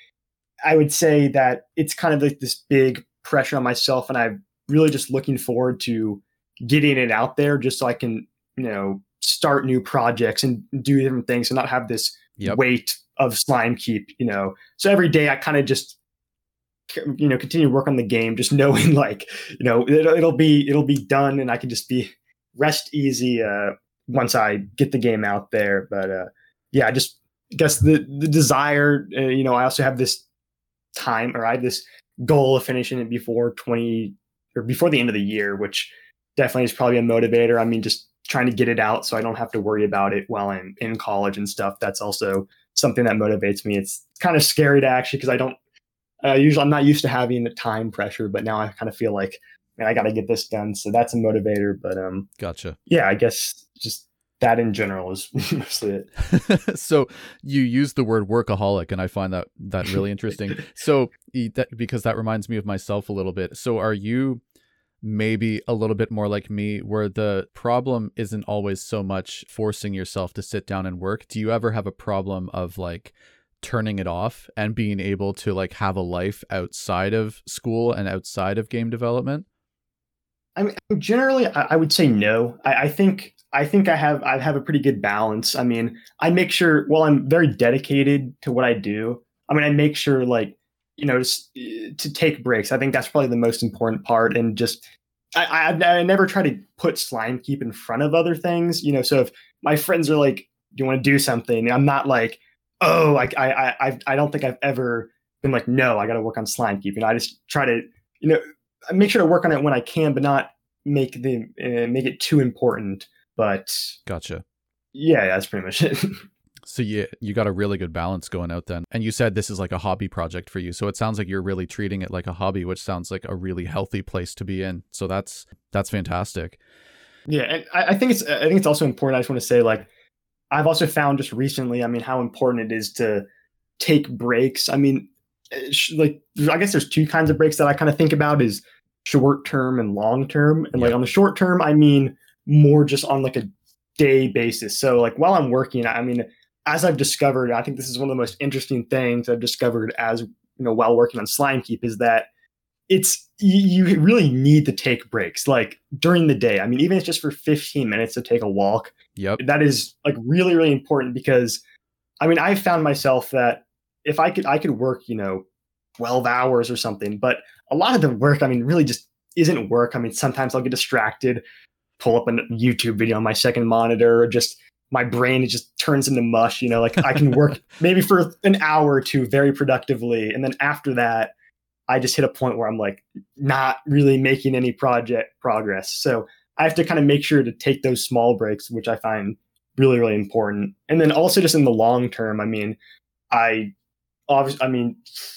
I would say that it's kind of like this big pressure on myself, and I'm really just looking forward to getting it out there, just so I can, you know, start new projects and do different things, and not have this Yep. weight of SlimeKeep. You know, so every day I kind of just, you know, continue to work on the game, just knowing like, you know, it'll, it'll be it'll be done, and I can just be rest easy uh, once I get the game out there. But uh, yeah, I just guess the the desire, uh, you know, I also have this time or I have this goal of finishing it before 20 or before the end of the year, which definitely is probably a motivator. I mean, just trying to get it out so I don't have to worry about it while I'm in college and stuff. That's also something that motivates me. It's kind of scary to actually because I don't uh, usually I'm not used to having the time pressure, but now I kind of feel like man, I got to get this done. So that's a motivator. But um, Gotcha. yeah, I guess just that in general is mostly it. so you use the word workaholic and i find that that really interesting so that, because that reminds me of myself a little bit so are you maybe a little bit more like me where the problem isn't always so much forcing yourself to sit down and work do you ever have a problem of like turning it off and being able to like have a life outside of school and outside of game development I mean, generally, I, I would say no. I, I think I think I have I have a pretty good balance. I mean, I make sure while I'm very dedicated to what I do. I mean, I make sure like you know just, uh, to take breaks. I think that's probably the most important part. And just I, I I never try to put SlimeKeep in front of other things. You know, so if my friends are like, "Do you want to do something?" I'm not like, "Oh, like I I I I don't think I've ever been like, no, I got to work on SlimeKeep." You know, I just try to you know make sure to work on it when I can, but not make the uh, make it too important. But gotcha yeah, that's pretty much it. So you you got a really good balance going out then. And you said this is like a hobby project for you. So it sounds like you're really treating it like a hobby, which sounds like a really healthy place to be in. So that's that's fantastic. yeah, and I, I think it's I think it's also important. I just want to say like I've also found just recently. I mean, how important it is to take breaks. I mean, eh, like I guess there's two kinds of breaks that I kind of think about is short term and long term. And like on the short term, I mean more just on like a day basis. So like while I'm working, I mean, as I've discovered, I think this is one of the most interesting things I've discovered as you know while working on SlimeKeep is that it's you, you really need to take breaks like during the day. I mean, even if it's just for 15 minutes to take a walk, Yep. that is like really really important because i mean i found myself that if i could i could work you know 12 hours or something but a lot of the work i mean really just isn't work i mean sometimes i'll get distracted pull up a youtube video on my second monitor or just my brain it just turns into mush you know like i can work maybe for an hour or two very productively and then after that i just hit a point where i'm like not really making any project progress so I have to kind of make sure to take those small breaks, which I find really, really important. And then also just in the long term, I mean, I obviously, I mean,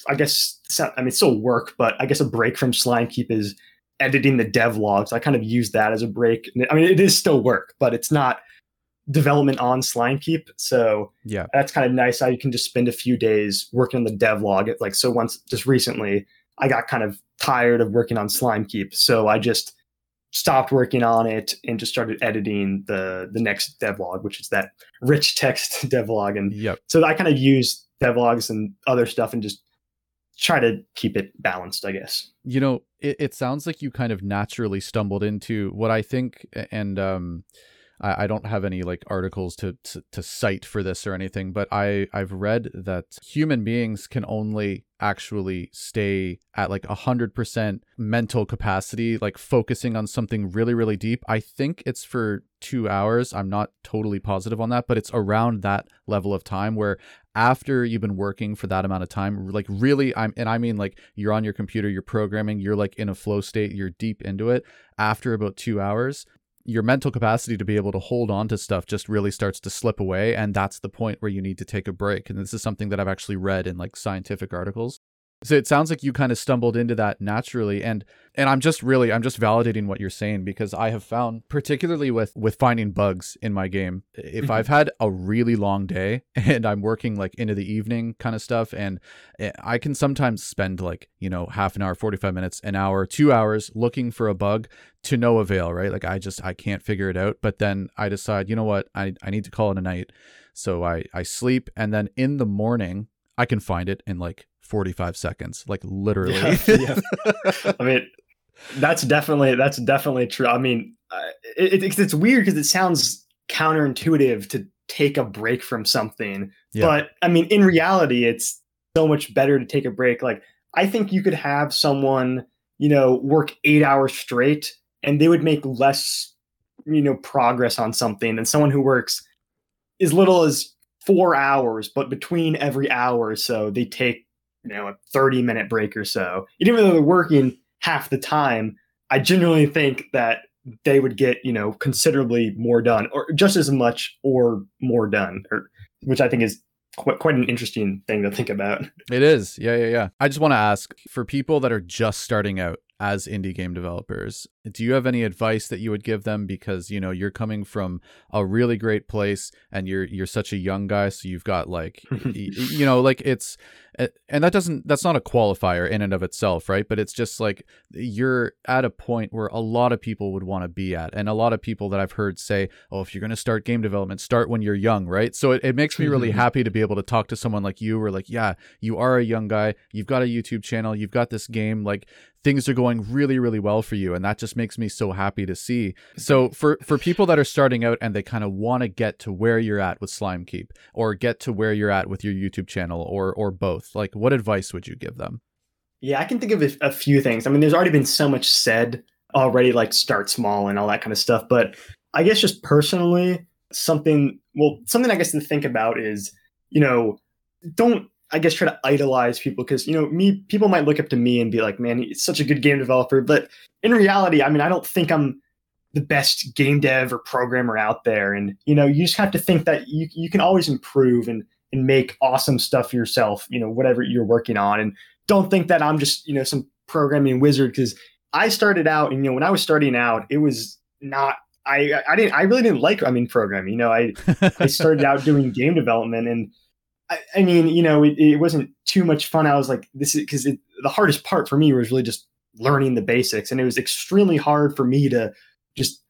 I guess, I mean, it's still work, but I guess a break from SlimeKeep is editing the dev logs. I kind of use that as a break. I mean, it is still work, but it's not development on SlimeKeep. So yeah, that's kind of nice how you can just spend a few days working on the dev log. Like so once just recently I got kind of tired of working on SlimeKeep. So I just stopped working on it and just started editing the the next devlog, which is that rich text devlog. And yep. so I kind of use devlogs and other stuff and just try to keep it balanced, I guess. You know, it, it sounds like you kind of naturally stumbled into what I think and um I, I don't have any like articles to, to, to cite for this or anything, but I I've read that human beings can only actually stay at like a hundred percent mental capacity, like focusing on something really really deep. I think it's for two hours. I'm not totally positive on that, but it's around that level of time where after you've been working for that amount of time like really i'm and i mean like you're on your computer you're programming you're like in a flow state you're deep into it after about two hours your mental capacity to be able to hold on to stuff just really starts to slip away and that's the point where you need to take a break and this is something that i've actually read in like scientific articles so it sounds like you kind of stumbled into that naturally and and i'm just really i'm just validating what you're saying because i have found particularly with with finding bugs in my game if i've had a really long day and i'm working like into the evening kind of stuff and eh, i can sometimes spend like you know half an hour 45 minutes an hour two hours looking for a bug to no avail right? Like i just i can't figure it out but then i decide you know what? I, I need to call it a night. So i i sleep and then in the morning i can find it in like 45 seconds like literally yeah, yeah. i mean that's definitely that's definitely true i mean it, it, it's weird because it sounds counterintuitive to take a break from something yeah. but i mean in reality it's so much better to take a break like i think you could have someone you know work eight hours straight and they would make less you know progress on something than someone who works as little as four hours but between every hour or so they take you know a 30 minute break or so. Even though they're working half the time i genuinely think that they would get you know considerably more done or just as much or more done or which i think is quite, quite an interesting thing to think about. It is. Yeah yeah yeah. I just want to ask for people that are just starting out as indie game developers do you have any advice that you would give them? Because you know you're coming from a really great place and you're you're such a young guy so you've got like you know like it's eh, and that doesn't that's not a qualifier in and of itself right? But it's just like you're at a point where a lot of people would want to be at and a lot of people that i've heard say oh if you're going to start game development start when you're young right? So it, it makes me really happy to be able to talk to someone like you where like yeah you are a young guy you've got a youtube channel you've got this game like things are going really really well for you and that just makes me so happy to see. So for for people that are starting out and they kind of want to get to where you're at with SlimeKeep or get to where you're at with your youtube channel or or both like what advice would you give them? Yeah i can think of a, a few things. I mean there's already been so much said already like start small and all that kind of stuff but i guess just personally something well something i guess to think about is you know don't I guess try to idolize people because you know me people might look up to me and be like, man, he's such a good game developer. But in reality, I mean, I don't think I'm the best game dev or programmer out there. And you know, you just have to think that you you can always improve and and make awesome stuff yourself. You know, whatever you're working on, and don't think that I'm just you know some programming wizard because I started out and you know when I was starting out, it was not I I didn't I really didn't like I mean programming. You know, I I started out doing game development and I, I mean, you know, it, it, wasn't too much fun. I was like, this is because the hardest part for me was really just learning the basics. And it was extremely hard for me to just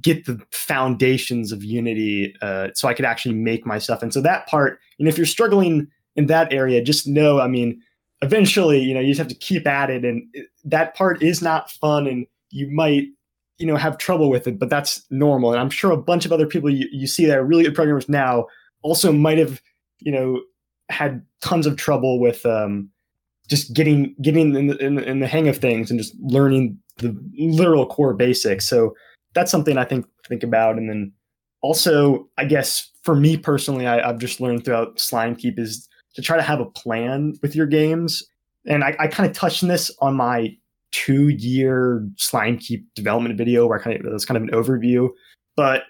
get the foundations of Unity uh, so I could actually make my stuff. And so that part, know, if you're struggling in that area, just know, I mean, eventually, you know, you just have to keep at it. And that part is not fun. And you might, you know, have trouble with it, but that's normal. And I'm sure a bunch of other people you, you see that are really good programmers now also might have you know, had tons of trouble with um, just getting getting in the, in, in the hang of things and just learning the literal core basics. So that's something I think think about. And then also, I guess for me personally, I, have just learned throughout SlimeKeep is to try to have a plan with your games. And I, I kind of touched on this on my two year SlimeKeep development video where I kind of was kind of an overview. But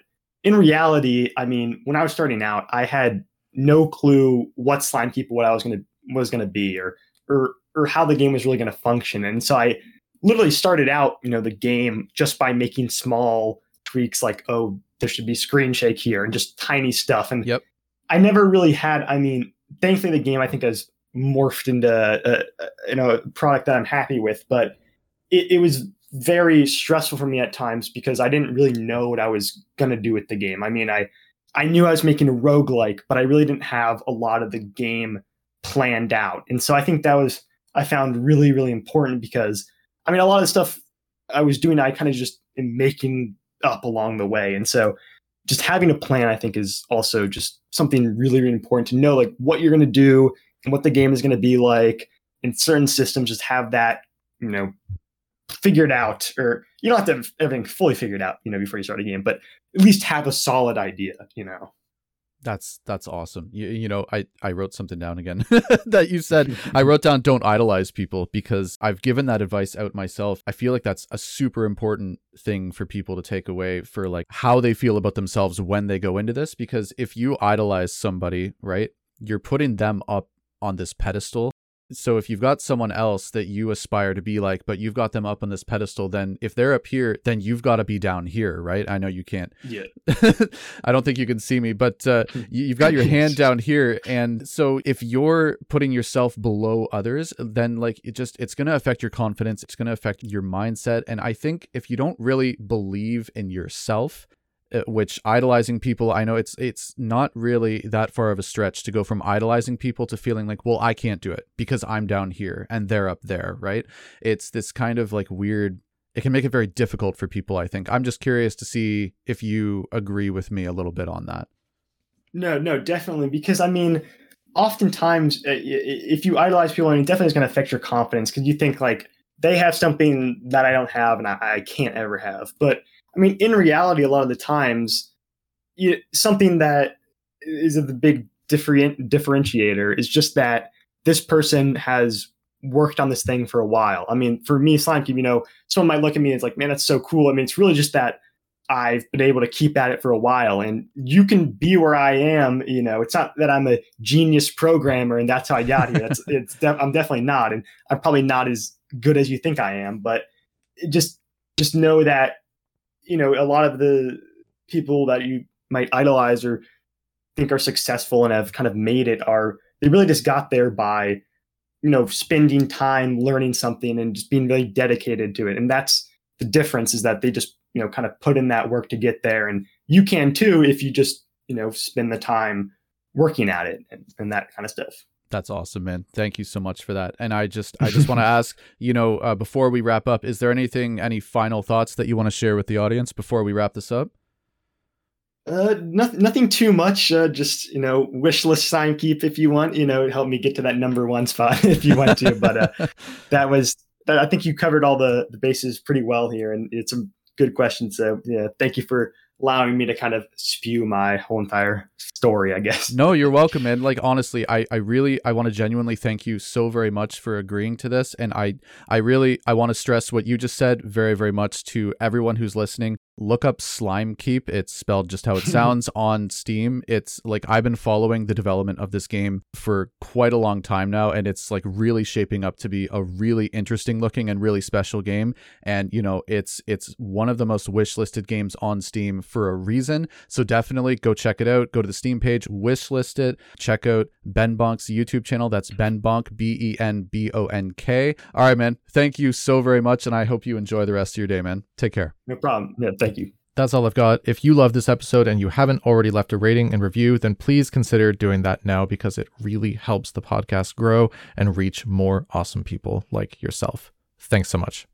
in reality, I mean, when I was starting out, I had no clue what SlimeKeep what I was gonna was gonna be or or or how the game was really gonna function. And so I literally started out, you know, the game just by making small tweaks like, oh, there should be screen shake here and just tiny stuff. And yep. I never really had, I mean, thankfully the game I think has morphed into a, a you know a product that I'm happy with, but it, it was very stressful for me at times because I didn't really know what I was gonna do with the game. I mean, I I knew I was making a roguelike, but I really didn't have a lot of the game planned out. And so I think that was I found really, really important because I mean a lot of the stuff I was doing I kind of just am making up along the way. And so just having a plan, I think, is also just something really, really important to know, like what you're going to do and what the game is going to be like. In certain systems, just have that, you know, figured out, or you don't have to have everything fully figured out, you know, before you start a game, but at least have a solid idea, you know. That's that's awesome. You, you know, I I wrote something down again that you said. I wrote down don't idolize people because I've given that advice out myself. I feel like that's a super important thing for people to take away for like how they feel about themselves when they go into this because if you idolize somebody, right? You're putting them up on this pedestal so if you've got someone else that you aspire to be like but you've got them up on this pedestal then if they're up here then you've got to be down here right? I know you can't. Yeah. I don't think you can see me but uh, you've got your hand down here and so if you're putting yourself below others then like it just it's going to affect your confidence it's going to affect your mindset and i think if you don't really believe in yourself which idolizing people i know it's it's not really that far of a stretch to go from idolizing people to feeling like well i can't do it because i'm down here and they're up there right? It's this kind of like weird it can make it very difficult for people i think. I'm just curious to see if you agree with me a little bit on that. No no definitely because i mean oftentimes uh, if you idolize people and it definitely is going to affect your confidence because you think like they have something that i don't have and I, I can't ever have. But I mean, in reality, a lot of the times, you, something that is the big different differentiator is just that this person has worked on this thing for a while. I mean, for me, SlimeKeep, you know, someone might look at me and it's like, man, that's so cool. I mean, it's really just that I've been able to keep at it for a while. And you can be where I am. You know, it's not that I'm a genius programmer and that's how I got here. That's it's. De- I'm definitely not, and I'm probably not as good as you think I am. But just just know that you know, a lot of the people that you might idolize or think are successful and have kind of made it are they really just got there by you know spending time learning something and just being really dedicated to it. And that's the difference is that they just you know kind of put in that work to get there. And you can too if you just you know spend the time working at it and, and that kind of stuff that's awesome, man. Thank you so much for that. And I just, I just want to ask, you know, uh, before we wrap up, is there anything, any final thoughts that you want to share with the audience before we wrap this up? Uh, nothing, nothing too much. Uh, just you know, wish list SlimeKeep if you want. You know, it help me get to that number one spot if you want to. but uh, that was, that, I think you covered all the the bases pretty well here, and it's a good question. So yeah, thank you for allowing me to kind of spew my whole entire story, I guess. No, you're welcome, man. Like honestly, I, I really I want to genuinely thank you so very much for agreeing to this. And I I really I want to stress what you just said very, very much to everyone who's listening look up SlimeKeep. It's spelled just how it sounds on Steam. It's like I've been following the development of this game for quite a long time now, and it's like really shaping up to be a really interesting looking and really special game. And you know, it's it's one of the most wishlisted games on Steam for a reason. So definitely go check it out. Go to the Steam page, wishlist it. Check out Benbonk's YouTube channel. That's Benbonk, B E N B O N K. All right, man. Thank you so very much, and I hope you enjoy the rest of your day, man. Take care. No problem. Yeah, Thank you. That's all I've got. If you love this episode and you haven't already left a rating and review, then please consider doing that now because it really helps the podcast grow and reach more awesome people like yourself. Thanks so much.